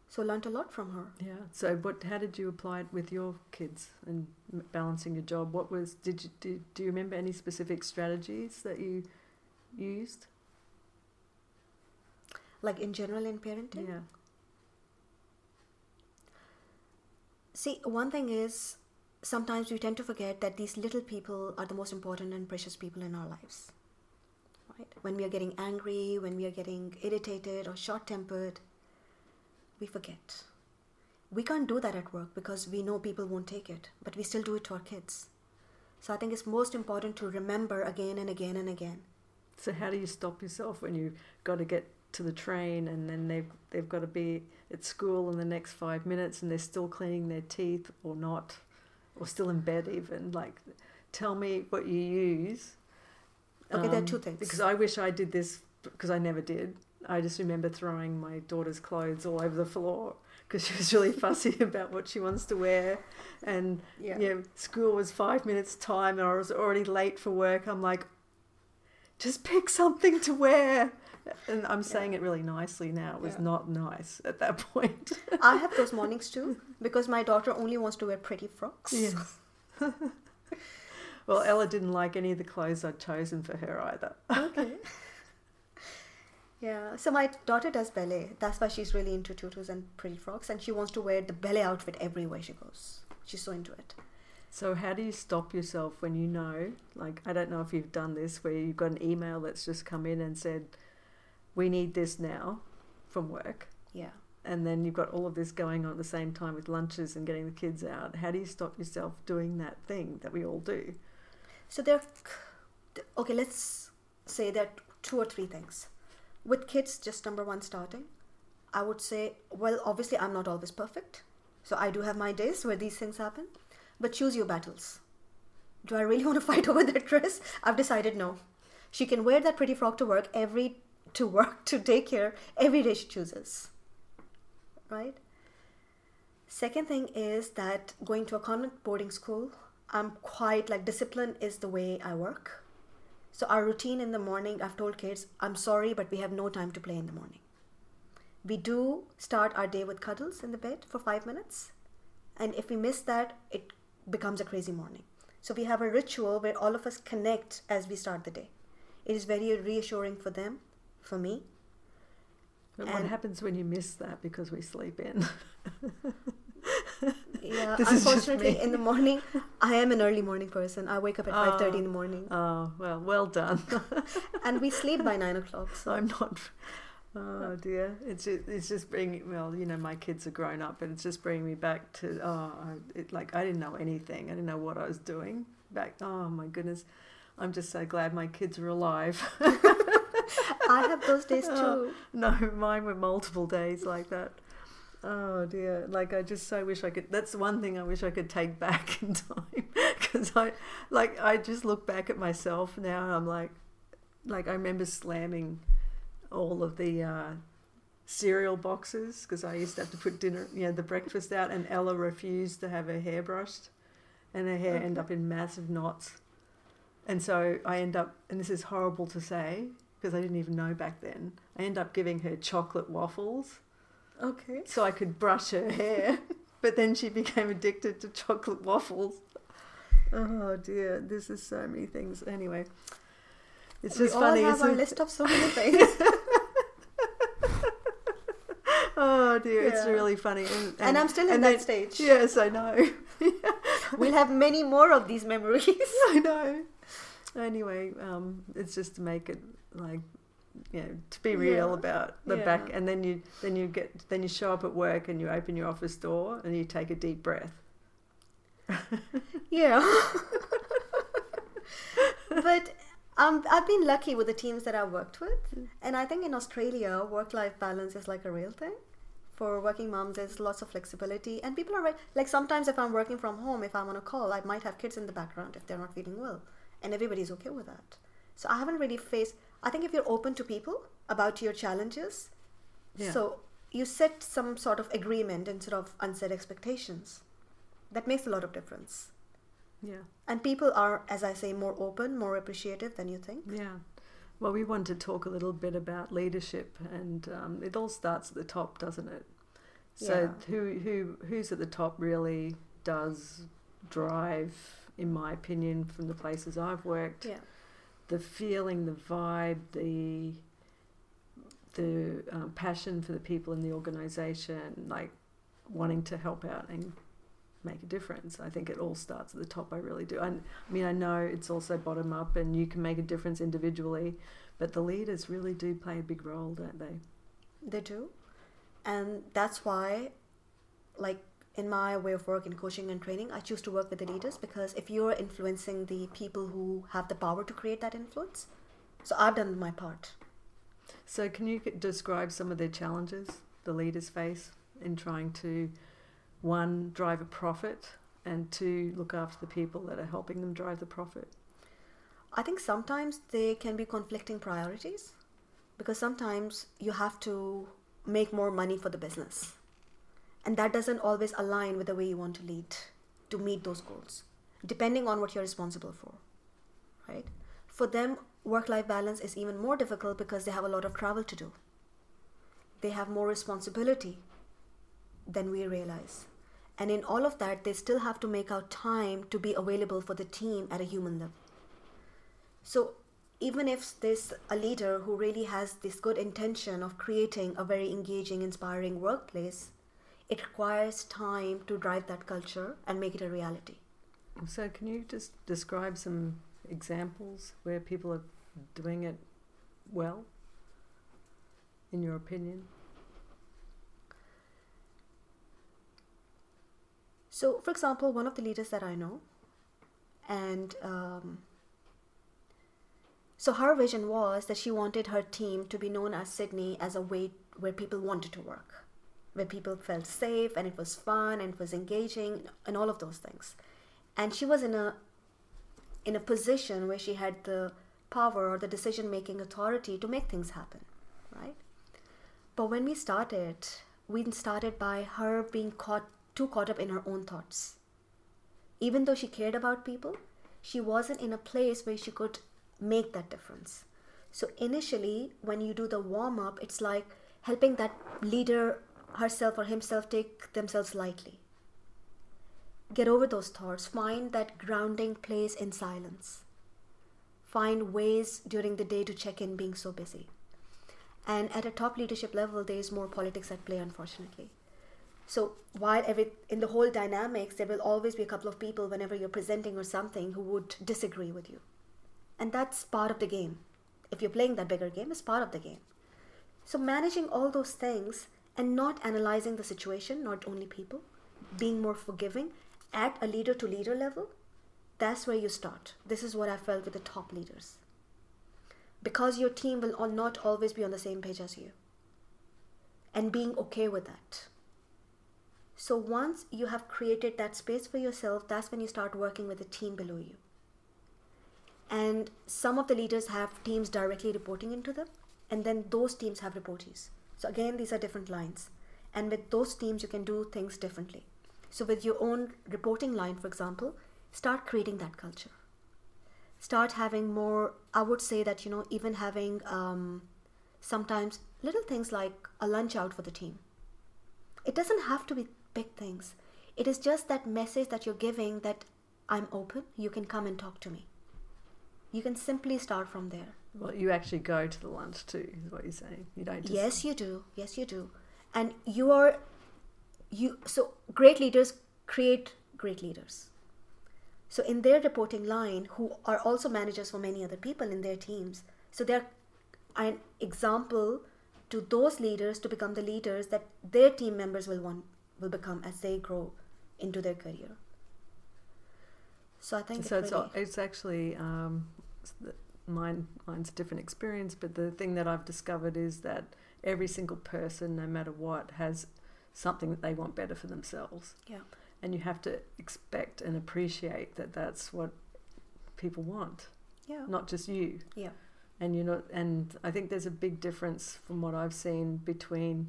So learned a lot from her. Yeah. So what? How did you apply it with your kids and balancing your job? What was? Did you do? Do you remember any specific strategies that you used? Like in general in parenting. Yeah. See, one thing is sometimes we tend to forget that these little people are the most important and precious people in our lives. Right? When we are getting angry, when we are getting irritated or short tempered, we forget. We can't do that at work because we know people won't take it, but we still do it to our kids. So I think it's most important to remember again and again and again. So how do you stop yourself when you've got to get to the train and then they've they've got to be at school in the next five minutes and they're still cleaning their teeth or not, or still in bed even? Like, tell me what you use. Okay, there are Um, two things. Because I wish I did this because I never did. I just remember throwing my daughter's clothes all over the floor because she was really fussy about what she wants to wear. And yeah. school was five minutes time and I was already late for work. I'm like, just pick something to wear. And I'm saying it really nicely now. It was Yeah. not nice at that point. I have those mornings too because my daughter only wants to wear pretty frocks. Yes. well, Ella didn't like any of the clothes I'd chosen for her either. okay. Yeah, so my daughter does ballet. That's why she's really into tutus and pretty frocks, and she wants to wear the ballet outfit everywhere she goes. She's so into it. So, how do you stop yourself when you know? Like, I don't know if you've done this where you've got an email that's just come in and said, We need this now from work. Yeah. And then you've got all of this going on at the same time with lunches and getting the kids out. How do you stop yourself doing that thing that we all do? So there, okay, let's say there are two or three things. With kids, just number one, starting, I would say, well, obviously, I'm not always perfect. So I do have my days where these things happen, but choose your battles. Do I really want to fight over that dress? I've decided no. She can wear that pretty frock to work every to work to daycare every day she chooses. Right? Second thing is that going to a convent boarding school, I'm quite like discipline is the way I work. So our routine in the morning, I've told kids, I'm sorry, but we have no time to play in the morning. we do start our day with cuddles in the bed for five minutes. And if we miss that, it becomes a crazy morning. So we have a ritual where all of us connect as we start the day. It is very reassuring for them, for me. But what happens when you miss that because we sleep in? Yeah, This unfortunately, in the morning, I am an early morning person. I wake up at five thirty in the oh. morning, oh, well, well done. and we sleep by nine o'clock. So I'm not. Oh dear, it's just, it's just bringing. Well, you know, my kids are grown up, and it's just bringing me back to. Oh, it, like I didn't know anything. I didn't know what I was doing back. Oh my goodness, I'm just so glad my kids are alive. I have those days too. Oh. no, mine were multiple days like that. Oh dear, like I just so wish I could. That's one thing I wish I could take back in time because I, like, I just look back at myself now and I'm like, like I remember slamming all of the uh, cereal boxes because I used to have to put dinner, you know, the breakfast out, and Ella refused to have her hair brushed, and her hair ended up in massive knots, and so I end up, and this is horrible to say because I didn't even know back then. I end up giving her chocolate waffles Okay. so I could brush her hair, but then she became addicted to chocolate waffles. Oh dear, this is so many things. Anyway, it's we just all funny. have isn't our list of so many things. Oh dear, it's really funny. And, and I'm still in and that then- stage. Yes, I know. We'll have many more of these memories. I know. Anyway, um, it's just to make it like, you know, to be real Yeah. about the back, and then you then you get then you show up at work and you open your office door and you take a deep breath. Yeah. but um, I've been lucky with the teams that I've worked with. And I think in Australia, work life balance is like a real thing. For working moms, there's lots of flexibility. And people are right. Like sometimes if I'm working from home, if I'm on a call, I might have kids in the background if they're not feeling well. And everybody's okay with that. So I haven't really faced. I think if you're open to people about your challenges, Yeah. so you set some sort of agreement instead of unset expectations. That makes a lot of difference. Yeah. And people are, as I say, more open, more appreciative than you think. Yeah. Well, we want to talk a little bit about leadership, and um, it all starts at the top, doesn't it? So, Yeah. who who who's at the top really does drive, in my opinion, from the places I've worked, Yeah. The feeling, the vibe, the the um, passion for the people in the organisation, like wanting to help out and make a difference. I think it all starts at the top. I really do. I, I mean, I know it's also bottom up, and you can make a difference individually, but the leaders really do play a big role, don't they? They do. And that's why, like, in my way of work in coaching and training, I choose to work with the leaders because if you're influencing the people who have the power to create that influence, so I've done my part. So, can you describe some of the challenges the leaders face in trying to, one, drive a profit, and two, look after the people that are helping them drive the profit? I think sometimes they can be conflicting priorities because sometimes you have to make more money for the business. And that doesn't always align with the way you want to lead to meet those goals, depending on what you're responsible for. Right? For them, work life balance is even more difficult because they have a lot of travel to do. They have more responsibility than we realize. And in all of that, they still have to make out time to be available for the team at a human level. So even if there's a leader who really has this good intention of creating a very engaging, inspiring workplace, it requires time to drive that culture and make it a reality. So, can you just describe some examples where people are doing it well, in your opinion? So, for example, one of the leaders that I know, and um, so her vision was that she wanted her team to be known as Sydney as a way where people wanted to work, where people felt safe and it was fun and it was engaging and all of those things. And she was in a in a position where she had the power or the decision making authority to make things happen, right? But when we started, we started by her being caught too caught up in her own thoughts. Even though she cared about people, she wasn't in a place where she could make that difference. So initially, when you do the warm up, it's like helping that leader herself or himself take themselves lightly. Get over those thoughts. Find that grounding place in silence. Find ways during the day to check in being so busy. And at a top leadership level, there is more politics at play, unfortunately. So while every in the whole dynamics, there will always be a couple of people whenever you're presenting or something who would disagree with you, and that's part of the game. If you're playing that bigger game, it's part of the game. So managing all those things and not analyzing the situation, not only people, being more forgiving at a leader to leader level, that's where you start. This is what I felt with the top leaders. Because your team will not always be on the same page as you. And being okay with that. So once you have created that space for yourself, that's when you start working with the team below you. And some of the leaders have teams directly reporting into them, and then those teams have reportees. So again, these are different lines. And with those teams, you can do things differently. So with your own reporting line, for example, start creating that culture. Start having more, I would say that, you know, even having um, sometimes little things like a lunch out for the team. It doesn't have to be big things. It is just that message that you're giving that I'm open, you can come and talk to me. You can simply start from there. Well, you actually go to the lunch too, is what you're saying. You don't just. Yes, you do. Yes, you do. And you are, you, so great leaders create great leaders. So in their reporting line, who are also managers for many other people in their teams, so they're an example to those leaders to become the leaders that their team members will want will become as they grow into their career. So I think So it's, really, it's actually um, mine. Mine's a different experience, but the thing that I've discovered is that every single person, no matter what, has something that they want better for themselves, yeah, and you have to expect and appreciate that that's what people want, yeah, not just you. yeah, and you're not and i think there's a big difference from what i've seen between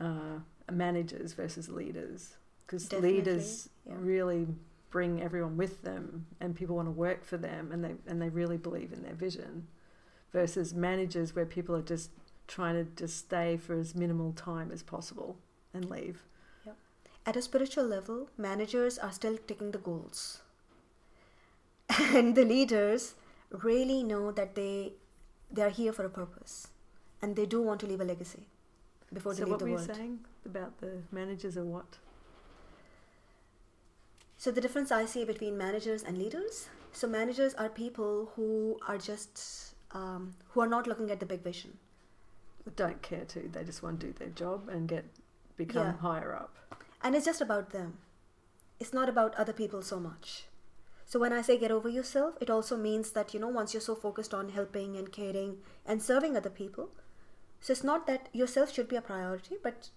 uh, managers versus leaders because leaders yeah. really bring everyone with them and people want to work for them and they and they really believe in their vision versus managers where people are just trying to just stay for as minimal time as possible and leave. At a spiritual level, managers are still ticking the goals. And the leaders really know that they they are here for a purpose and they do want to leave a legacy before they so leave what the were you saying about the managers or what So the difference I see between managers and leaders. So managers are people who are just um, who are not looking at the big vision. don't care to they just want to do their job and get become Yeah. higher up And it's just about them. It's not about other people so much. So when I say get over yourself, it also means that, you know, once you're so focused on helping and caring and serving other people, so it's not that yourself should be a priority, but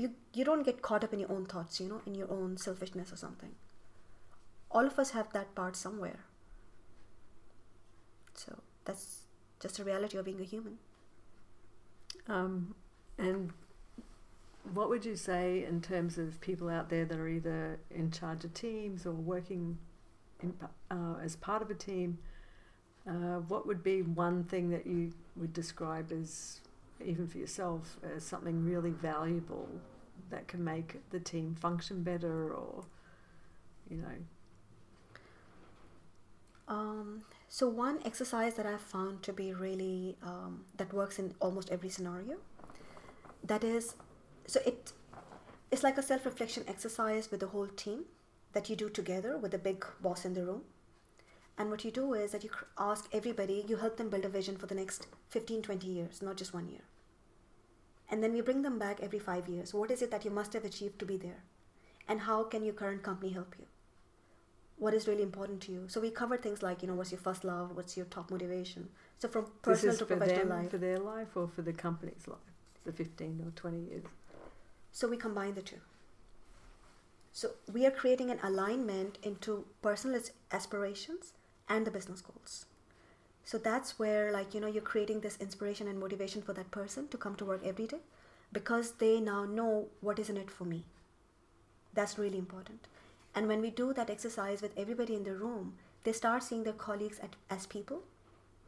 you you don't get caught up in your own thoughts, you know, in your own selfishness or something. All of us have that part somewhere. So that's just a reality of being a human. Um, and what would you say in terms of people out there that are either in charge of teams or working in, uh, as part of a team? Uh, what would be one thing that you would describe as, even for yourself, as something really valuable that can make the team function better or, you know, Um, so one exercise that I've found to be really um, that works in almost every scenario. That is, so it it's like a self-reflection exercise with the whole team that you do together with the big boss in the room. And what you do is that you ask everybody, you help them build a vision for the next 15, 20 years, not just one year. And then we bring them back every five years. What is it that you must have achieved to be there? And how can your current company help you? what is really important to you. So we cover things like, you know, what's your first love, what's your top motivation. So from personal to professional them, life. for their life or for the company's life, the 15 or 20 years. So we combine the two. So we are creating an alignment into personal aspirations and the business goals. So that's where, like, you know, you're creating this inspiration and motivation for that person to come to work every day because they now know what is in it for me. That's really important. And when we do that exercise with everybody in the room, they start seeing their colleagues at, as people.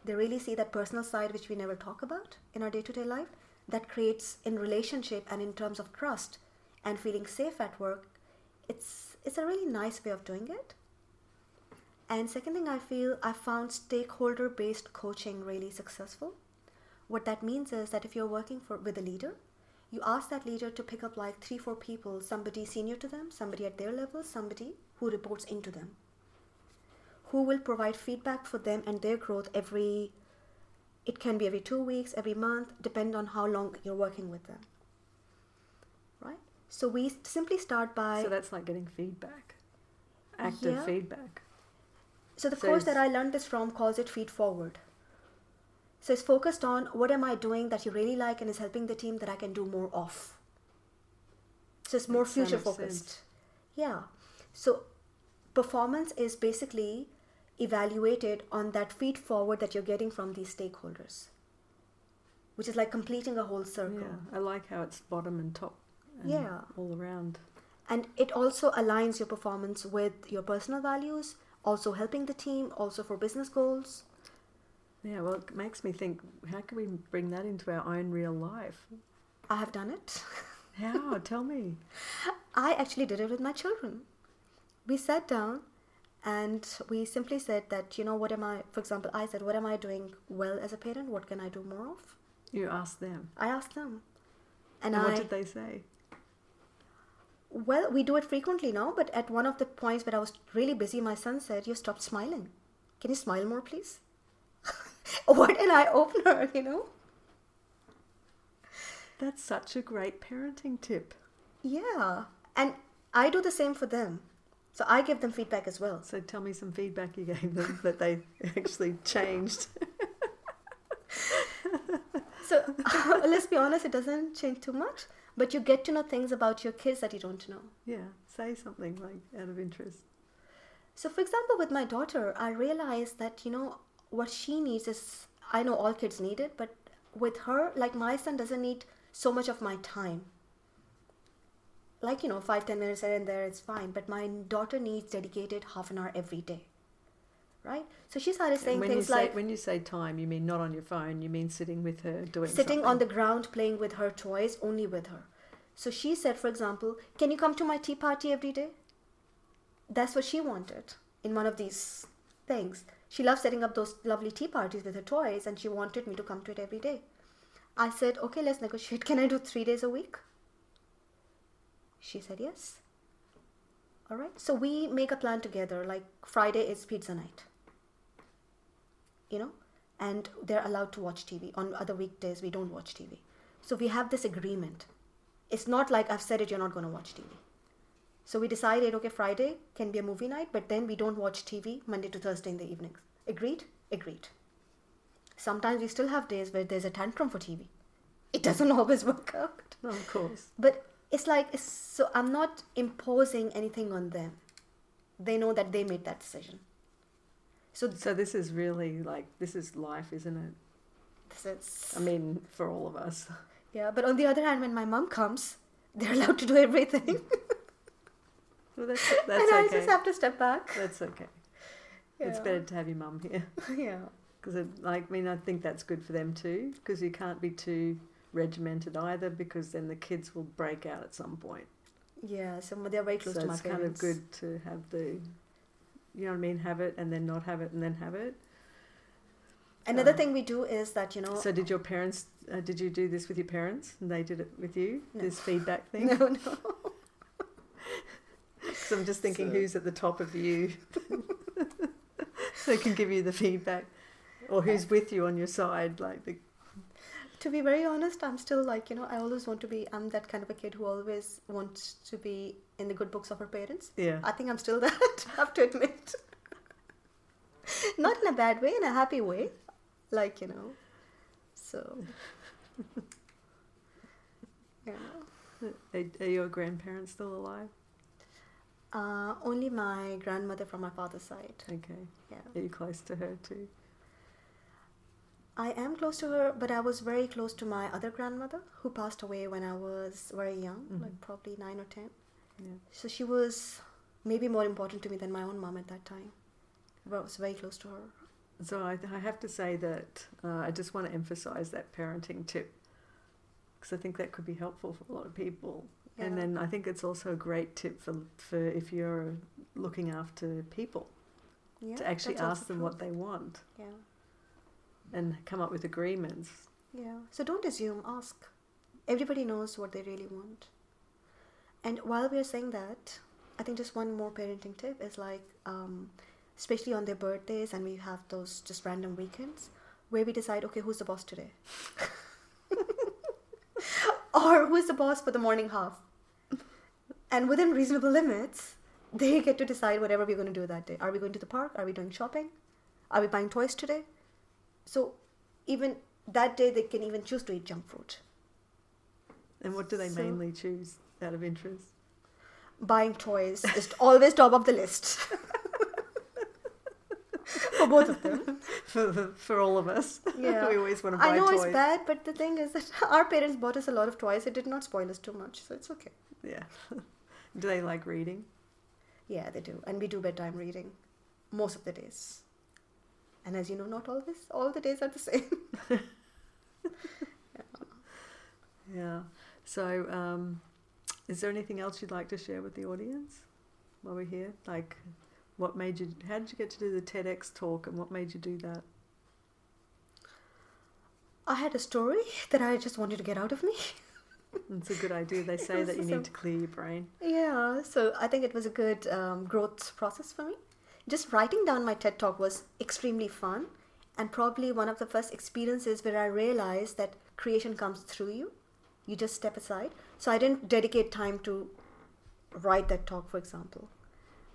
They really see that personal side which we never talk about in our day to day life. that creates in relationship and in terms of trust and feeling safe at work, it's it's a really nice way of doing it. And second thing I feel I found stakeholder based coaching really successful. What that means is that if you're working for with a leader, you ask that leader to pick up like three, four people, somebody senior to them, somebody at their level, somebody who reports into them, who will provide feedback for them and their growth every it can be every two weeks, every month, depend on how long you're working with them. Right? So we simply start by So that's like getting feedback, active Yeah. feedback. So the So course that I learned this from calls it feed forward. So it's focused on what am I doing that you really like and is helping the team that I can do more of. So it's more future focused. sense. Yeah. So performance is basically evaluated on that feed forward that you're getting from these stakeholders. Which is like completing a whole circle. Yeah, I like how it's bottom and top. And Yeah. all around. and it also aligns your performance with your personal values also helping the team also for business goals Yeah, well, it makes me think how can we bring that into our own real life? i have done it How? Tell me. i actually did it with my children we sat down and we simply said that you know what am i for example i said what am i doing well as a parent what can i do more of You asked them. i asked them and, And, i what did they say? Well we do it frequently now but at one of the points where i was really busy my son said you stopped smiling can you smile more please what an eye opener you know That's such a great parenting tip. Yeah. And I do the same for them. So I give them feedback as well. So tell me some feedback you gave them that they actually changed. So let's be honest, it doesn't change too much, but you get to know things about your kids that you don't know. Yeah, say something like out of interest. So, for example, with my daughter, I realized that, you know, what she needs is I know all kids need it, but with her, like my son doesn't need so much of my time. Like, you know, five, ten minutes here and there, it's fine. But my daughter needs dedicated half an hour every day. Right? So she started saying And when you things say like, when you say time, you mean not on your phone. You mean sitting with her doing sitting on the ground playing with her toys only with her. So she said for example can you come to my tea party every day? That's what she wanted in one of these things. She loved setting up those lovely tea parties with her toys and she wanted me to come to it every day. I said okay let's negotiate. Can i do three days a week? She said yes. All right. So we make a plan together. Like friday is pizza night you know and they're allowed to watch tv on other weekdays we don't watch tv so we have this agreement. It's not like i've said it you're not going to watch tv so we decided okay friday can be a movie night but then we don't watch tv monday to thursday in the evenings. Agreed? Agreed. Sometimes we still have days where there's a tantrum for tv it doesn't always work out. No, of course. but it's like it's, so i'm not imposing anything on them. They know that they made that decision so So this is really like this is life, isn't it? this is I mean, for all of us. Yeah, but on the other hand, when my mom comes, they're allowed to do everything. Well, that's that's and I just have to step back. That's okay. It's better to have your mum here yeah. because, like, I mean, I think that's good for them too because you can't be too regimented either because then the kids will break out at some point. Yeah, so they're very close so to my it's parents. kind of good to have the, you know what I mean, have it and then not have it and then have it. Another Um, thing we do is that, you know, So did your parents? Uh, did you do this with your parents and they did it with you? No. This feedback thing. no, no. So I'm just thinking, So- who's at the top of you? they can give you the feedback, or who's with you on your side, like the To be very honest, I'm still like, you know, I always want to be, I'm that kind of a kid who always wants to be in the good books of her parents. yeah. I think I'm still that, I have to admit. Not in a bad way, in a happy way. Like, you know. So. yeah. Are, are your grandparents still alive? Uh, only my grandmother from my father's side. Okay. Yeah. Are you close to her too? I am close to her, but I was very close to my other grandmother who passed away when I was very young, Mhm. like probably nine or ten. Yeah. So she was maybe more important to me than my own mom at that time. But I was very close to her. So I, I have to say that uh, I just want to emphasize that parenting tip because I think that could be helpful for a lot of people. Yeah. And then I think it's also a great tip for for if you're looking after people Yeah, to actually ask them true. what they want Yeah, and come up with agreements. yeah. So don't assume. Ask. Everybody knows what they really want. And while we're saying that, I think just one more parenting tip is like, um, especially on their birthdays, and we have those just random weekends where we decide, okay, who's the boss today? or who's the boss for the morning half? And within reasonable limits, they get to decide whatever we're going to do that day. Are we going to the park? Are we doing shopping? Are we buying toys today? So even that day, they can even choose to eat junk food. And what do they So- mainly choose out of interest? Buying toys is always top of the list. For both of them. for for all of us. Yeah. we always want to buy I know toys. it's bad, but the thing is that our parents bought us a lot of toys. It did not spoil us too much, so it's okay. Yeah. do they like reading? Yeah, they do. And we do bedtime reading most of the days. And as you know, not always. All the days are the same. Yeah. So, um, is there anything else you'd like to share with the audience while we're here? Like, what made you? How did you get to do the TEDx talk, and what made you do that? I had a story that I just wanted to get out of me. It's a good idea. They say that you need to clear your brain. Yeah, so I think it was a good um, growth process for me. Just writing down my TED talk was extremely fun and probably one of the first experiences where I realized that creation comes through you. You just step aside. So I didn't dedicate time to write that talk, for example.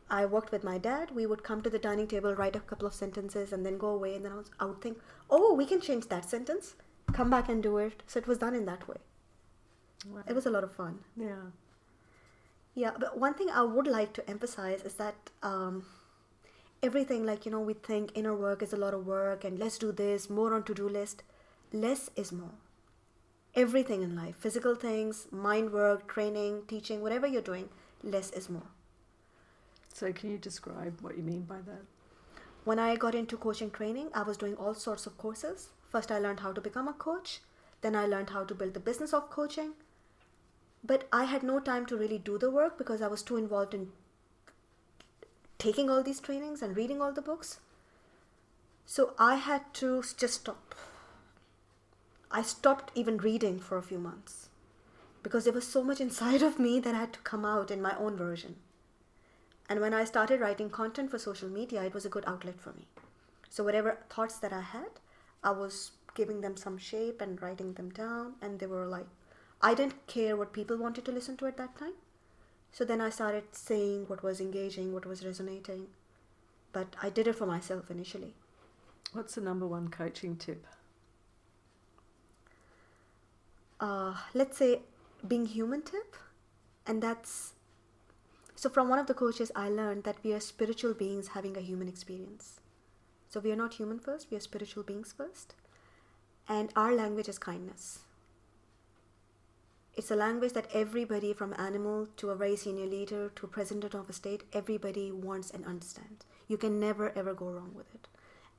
I worked with my dad. We would come to the dining table, write a couple of sentences, and then go away. And then I, was, I would think, oh, we can change that sentence, come back and do it. So it was done in that way. It was a lot of fun. Yeah. Yeah, but one thing I would like to emphasize is that um, everything, like, you know, we think inner work is a lot of work and let's do this, more on to do list. Less is more. Everything in life, physical things, mind work, training, teaching, whatever you're doing, less is more. So, can you describe what you mean by that? When I got into coaching training, I was doing all sorts of courses. First, I learned how to become a coach, then, I learned how to build the business of coaching. But I had no time to really do the work because I was too involved in taking all these trainings and reading all the books. So I had to just stop. I stopped even reading for a few months because there was so much inside of me that I had to come out in my own version. And when I started writing content for social media, it was a good outlet for me. So whatever thoughts that I had, I was giving them some shape and writing them down, and they were like, I didn't care what people wanted to listen to at that time. So then I started saying what was engaging, what was resonating. But I did it for myself initially. What's the number one coaching tip? Uh, let's say being human tip and that's so from one of the coaches i learned that we are spiritual beings having a human experience. So we are not human first we are spiritual beings first. And our language is kindness. It's a language that everybody from animal to a very senior leader to president of a state everybody wants and understands. You can never ever go wrong with it.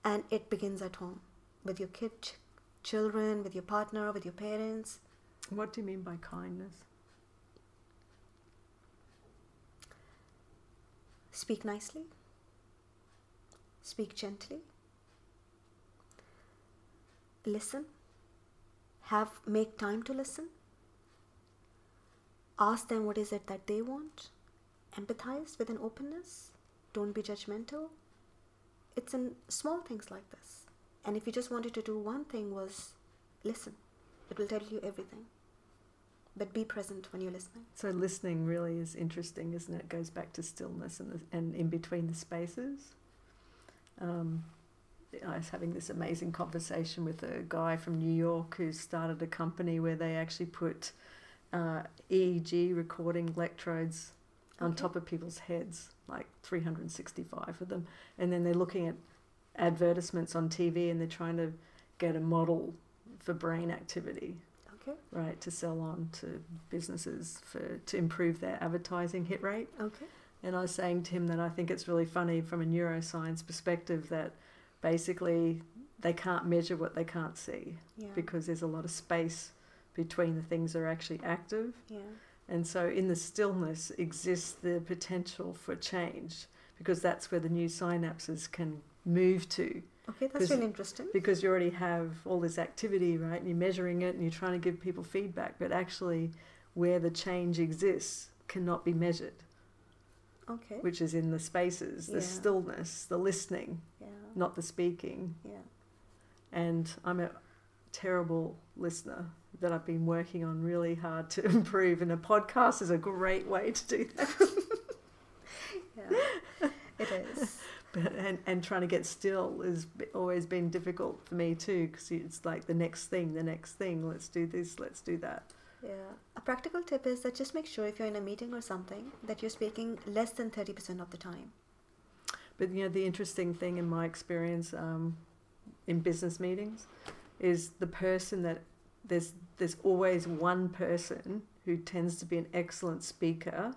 And it begins at home with your kid ch- children with your partner with your parents What do you mean by kindness? Speak nicely. Speak gently. Listen. Have make time to listen. Ask them what is it that they want. Empathize with an openness. Don't be judgmental. It's in small things like this. And if you just wanted to do one thing was listen. It will tell you everything. But be present when you're listening. So, listening really is interesting, isn't it? It goes back to stillness and, the, and in between the spaces. Um, I was having this amazing conversation with a guy from New York who started a company where they actually put uh, EEG recording electrodes on Okay. top of people's heads, like 365 of them. And then they're looking at advertisements on TV and they're trying to get a model for brain activity Okay. right to sell on to businesses for to improve their advertising hit rate Okay. and i was saying to him that i think it's really funny from a neuroscience perspective that basically they can't measure what they can't see Yeah. because there's a lot of space between the things that are actually active. Yeah. And so in the stillness exists the potential for change because that's where the new synapses can move to Okay, that's really interesting. because you already have all this activity, right? And you're measuring it and you're trying to give people feedback, but actually where the change exists cannot be measured, Okay. which is in the spaces, the Yeah. stillness, the listening, Yeah. not the speaking. Yeah. And I'm a terrible listener that I've been working on really hard to improve, and a podcast is a great way to do that. Yeah. it is. And, and trying to get still has always been difficult for me too, because it's like the next thing, the next thing, let's do this, let's do that. Yeah. A practical tip is that just make sure if you're in a meeting or something that you're speaking less than 30% of the time. But you know, the interesting thing in my experience um, in business meetings is the person that there's there's always one person who tends to be an excellent speaker,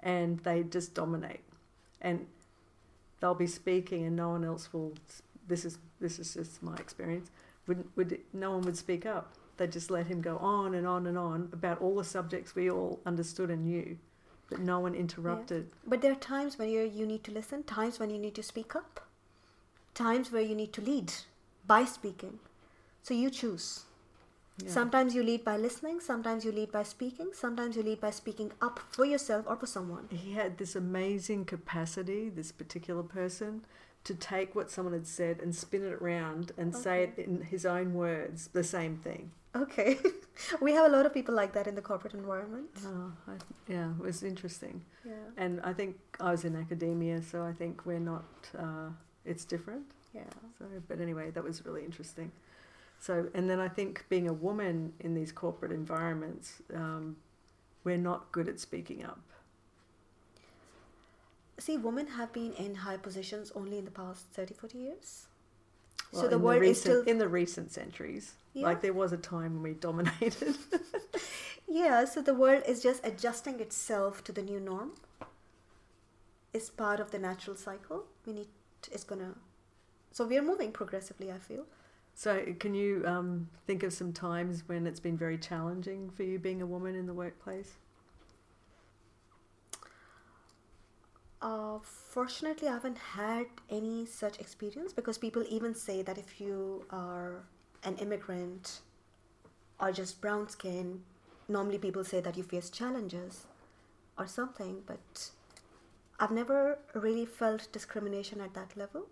and they just dominate, and they'll be speaking, and no one else will. This is this is just my experience. Would would no one would speak up? They just let him go on and on and on about all the subjects we all understood and knew, but no one interrupted. But there are times when you you need to listen, times when you need to speak up, times where you need to lead by speaking. So you choose. Yeah. Sometimes you lead by listening, sometimes you lead by speaking, sometimes you lead by speaking up for yourself or for someone. he had this amazing capacity, this particular person, to take what someone had said and spin it around and say it in his own words, the same thing. Okay. we have a lot of people like that in the corporate environment. Oh, I, yeah, it was interesting. Yeah. And I think I was in academia, so I think we're not, uh, it's different. Yeah. So, but anyway, that was really interesting. So, and then I think being a woman in these corporate environments, um, we're not good at speaking up. See, women have been in high positions only in the past 30, 40 years. Well, so the world recent, is still. in the recent centuries. Yeah. Like there was a time when we dominated. Yeah, so the world is just adjusting itself to the new norm. It's part of the natural cycle. We need, it's gonna. So we are moving progressively, I feel. So, can you um, think of some times when it's been very challenging for you being a woman in the workplace? Uh, fortunately, I haven't had any such experience because people even say that if you are an immigrant or just brown skin, normally people say that you face challenges or something, but I've never really felt discrimination at that level.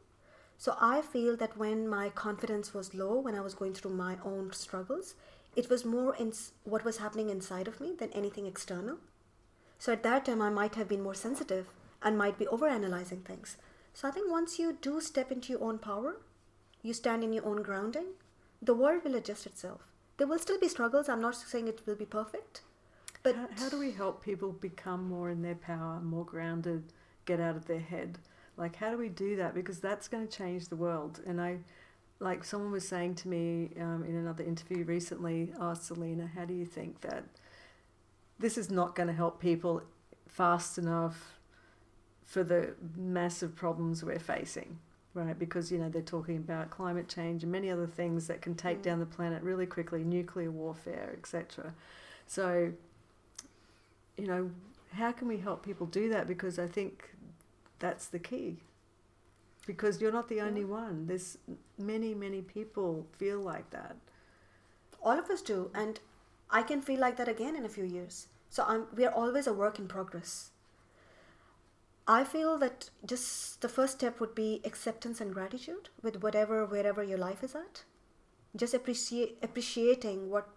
So I feel that when my confidence was low, when I was going through my own struggles, it was more in what was happening inside of me than anything external. So at that time, I might have been more sensitive and might be overanalyzing things. So I think once you do step into your own power, you stand in your own grounding, the world will adjust itself. There will still be struggles. I'm not saying it will be perfect, but how, how do we help people become more in their power, more grounded, get out of their head? Like, how do we do that? Because that's going to change the world. And I, like, someone was saying to me um, in another interview recently, Oh, Selena, how do you think that this is not going to help people fast enough for the massive problems we're facing? Right, because you know they're talking about climate change and many other things that can take Mm. down the planet really quickly, nuclear warfare, etc. So, you know, how can we help people do that? Because I think that's the key. Because you're not the only one. There's many, many people feel like that. all of us do, and I can feel like that again in a few years. So I'm, we are always a work in progress. I feel that just the first step would be acceptance and gratitude with whatever, wherever your life is at. Just appreciate appreciating what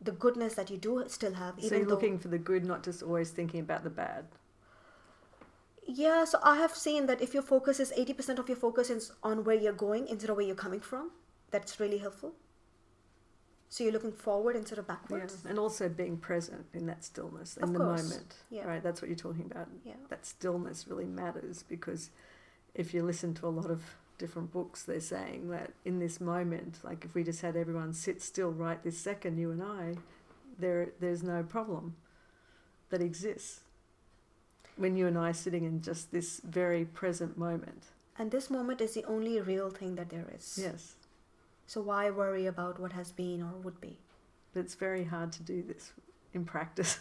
the goodness that you do still have. so Even you're looking for the good, not just always thinking about the bad. Yeah, so I have seen that if your focus is 80% of your focus is on where you're going instead of where you're coming from, that's really helpful. So you're looking forward instead of backwards. Yeah. And also being present in that stillness, in the moment. Yeah. Right, that's what you're talking about. Yeah. That stillness really matters because if you listen to a lot of different books, they're saying that in this moment, like if we just had everyone sit still right this second, you and I, there there's no problem that exists. When you and I are sitting in just this very present moment. And this moment is the only real thing that there is. Yes. So why worry about what has been or would be? But it's very hard to do this in practice.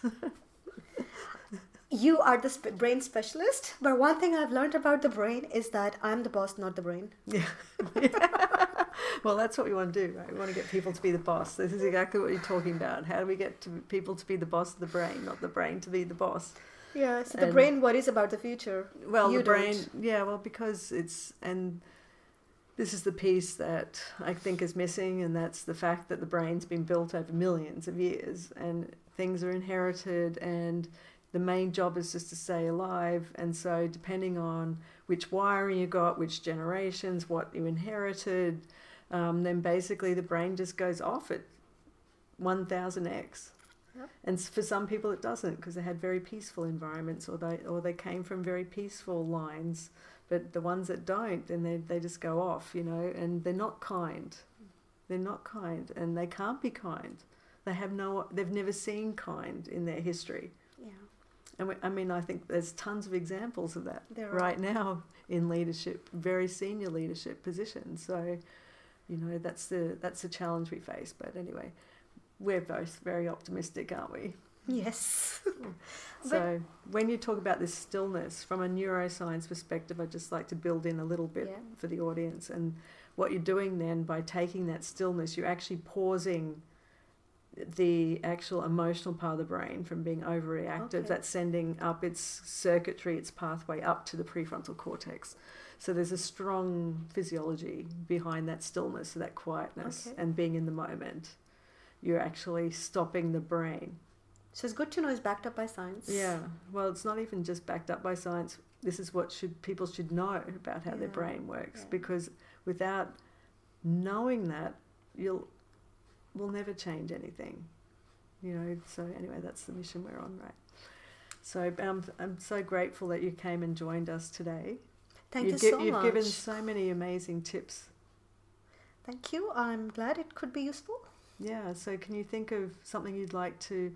You are the sp- brain specialist, but one thing I've learned about the brain is that I'm the boss, not the brain. yeah. well, that's what we want to do, right? We want to get people to be the boss. This is exactly what you're talking about. How do we get to people to be the boss of the brain, not the brain to be the boss? Yeah, so the And- brain worries about the future. Well, You the brain, don't. yeah, well, because it's, and this is the piece that I think is missing, and that's the fact that the brain's been built over millions of years and things are inherited, and the main job is just to stay alive. And so, depending on which wiring you got, which generations, what you inherited, um, then basically the brain just goes off at 1000x. Yep. And for some people it doesn't because they had very peaceful environments or they or they came from very peaceful lines. But the ones that don't, then they, they just go off, you know, and they're not kind. They're not kind and they can't be kind. They have no they've never seen kind in their history. Yeah. And we, I mean, I think there's tons of examples of that There are. right now in leadership, very senior leadership positions. So, you know, that's the that's the challenge we face. But anyway, we're both very optimistic, aren't we? Yes. So, when you talk about this stillness from a neuroscience perspective, I'd just like to build in a little bit Yeah. for the audience. And what you're doing then by taking that stillness, you're actually pausing the actual emotional part of the brain from being overreactive. Okay. That's sending up its circuitry, its pathway up to the prefrontal cortex. So there's a strong physiology behind that stillness, that quietness, Okay. and being in the moment. You're actually stopping the brain. So it's good to know it's backed up by science. Yeah, well, it's not even just backed up by science. This is what should people should know about how their brain works yeah. because without knowing that, you'll will never change anything. You know. So anyway, that's the mission we're on, right? So um, I'm so grateful that you came and joined us today. Thank you've you gi- so You've much. given so many amazing tips. Thank you. I'm glad it could be useful. Yeah. So can you think of something you'd like to?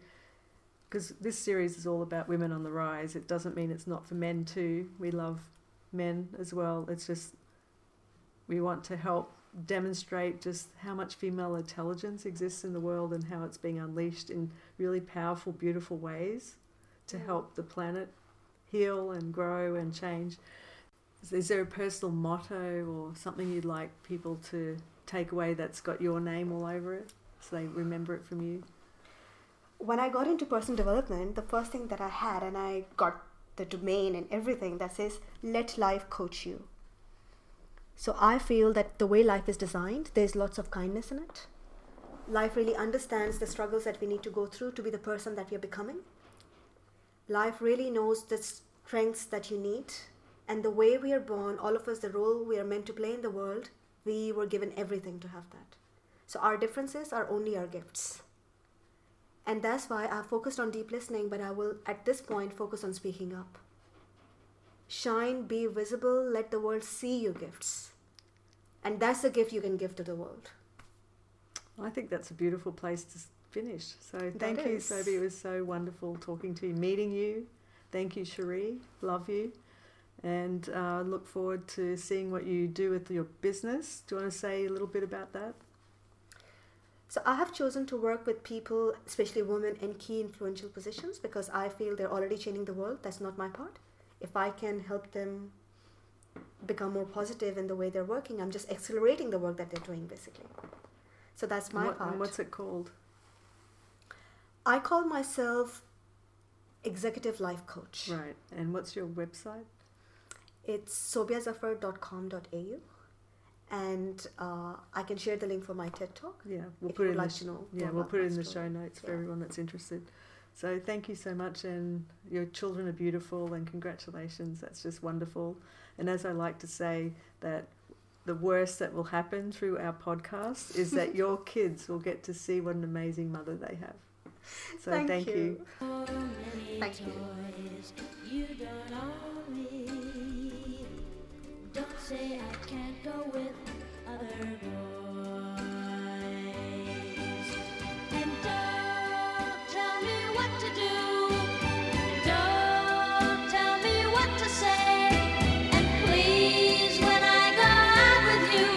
Because this series is all about women on the rise. It doesn't mean it's not for men too. We love men as well. It's just we want to help demonstrate just how much female intelligence exists in the world and how it's being unleashed in really powerful, beautiful ways to Yeah. help the planet heal and grow and change. Is- Is there a personal motto or something you'd like people to take away that's got your name all over it so remember it from you? When I got into personal development, the first thing that I had, and I got the domain and everything that says, let life coach you. So I feel that the way life is designed, there's lots of kindness in it. Life really understands the struggles that we need to go through to be the person that we are becoming. Life really knows the strengths that you need. And the way we are born, all of us, the role we are meant to play in the world, we were given everything to have that. So our differences are only our gifts. And that's why I focused on deep listening, but I will at this point focus on speaking up. Shine, be visible, let the world see your gifts. And that's the gift you can give to the world. I think that's a beautiful place to finish. So thank you, is. Sobia. It was so wonderful talking to you, meeting you. Thank you, Cherie. Love you. And uh, look forward to seeing what you do with your business. Do you want to say a little bit about that? So I have chosen to work with people, especially women in key influential positions, because I feel they're already changing the world. That's not my part. If I can help them become more positive in the way they're working, I'm just accelerating the work that they're doing, basically. So that's my what, part. and what's it called? I call myself executive life coach. Right. And what's your website? It's sobiazafar.com.au and uh, I can share the link for my TED Talk. Yeah, we'll put it in like the know yeah we'll put it in the story. show notes for Yeah. everyone that's interested. So thank you so much, and your children are beautiful, and congratulations. That's just wonderful. And as I like to say, that the worst that will happen through our podcast is that your kids will get to see what an amazing mother they have. So Thank thank, you. Thank you. Toys you don't always. Don't say I can't go with other boys. And don't tell me what to do. Don't tell me what to say. And please, when I go out with you,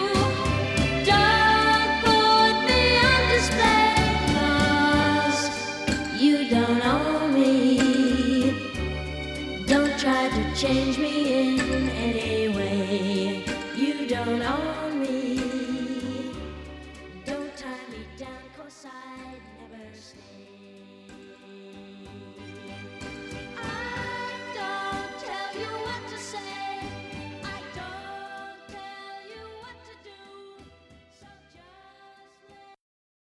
don't put me on display. Cause you don't own me. Don't try to change.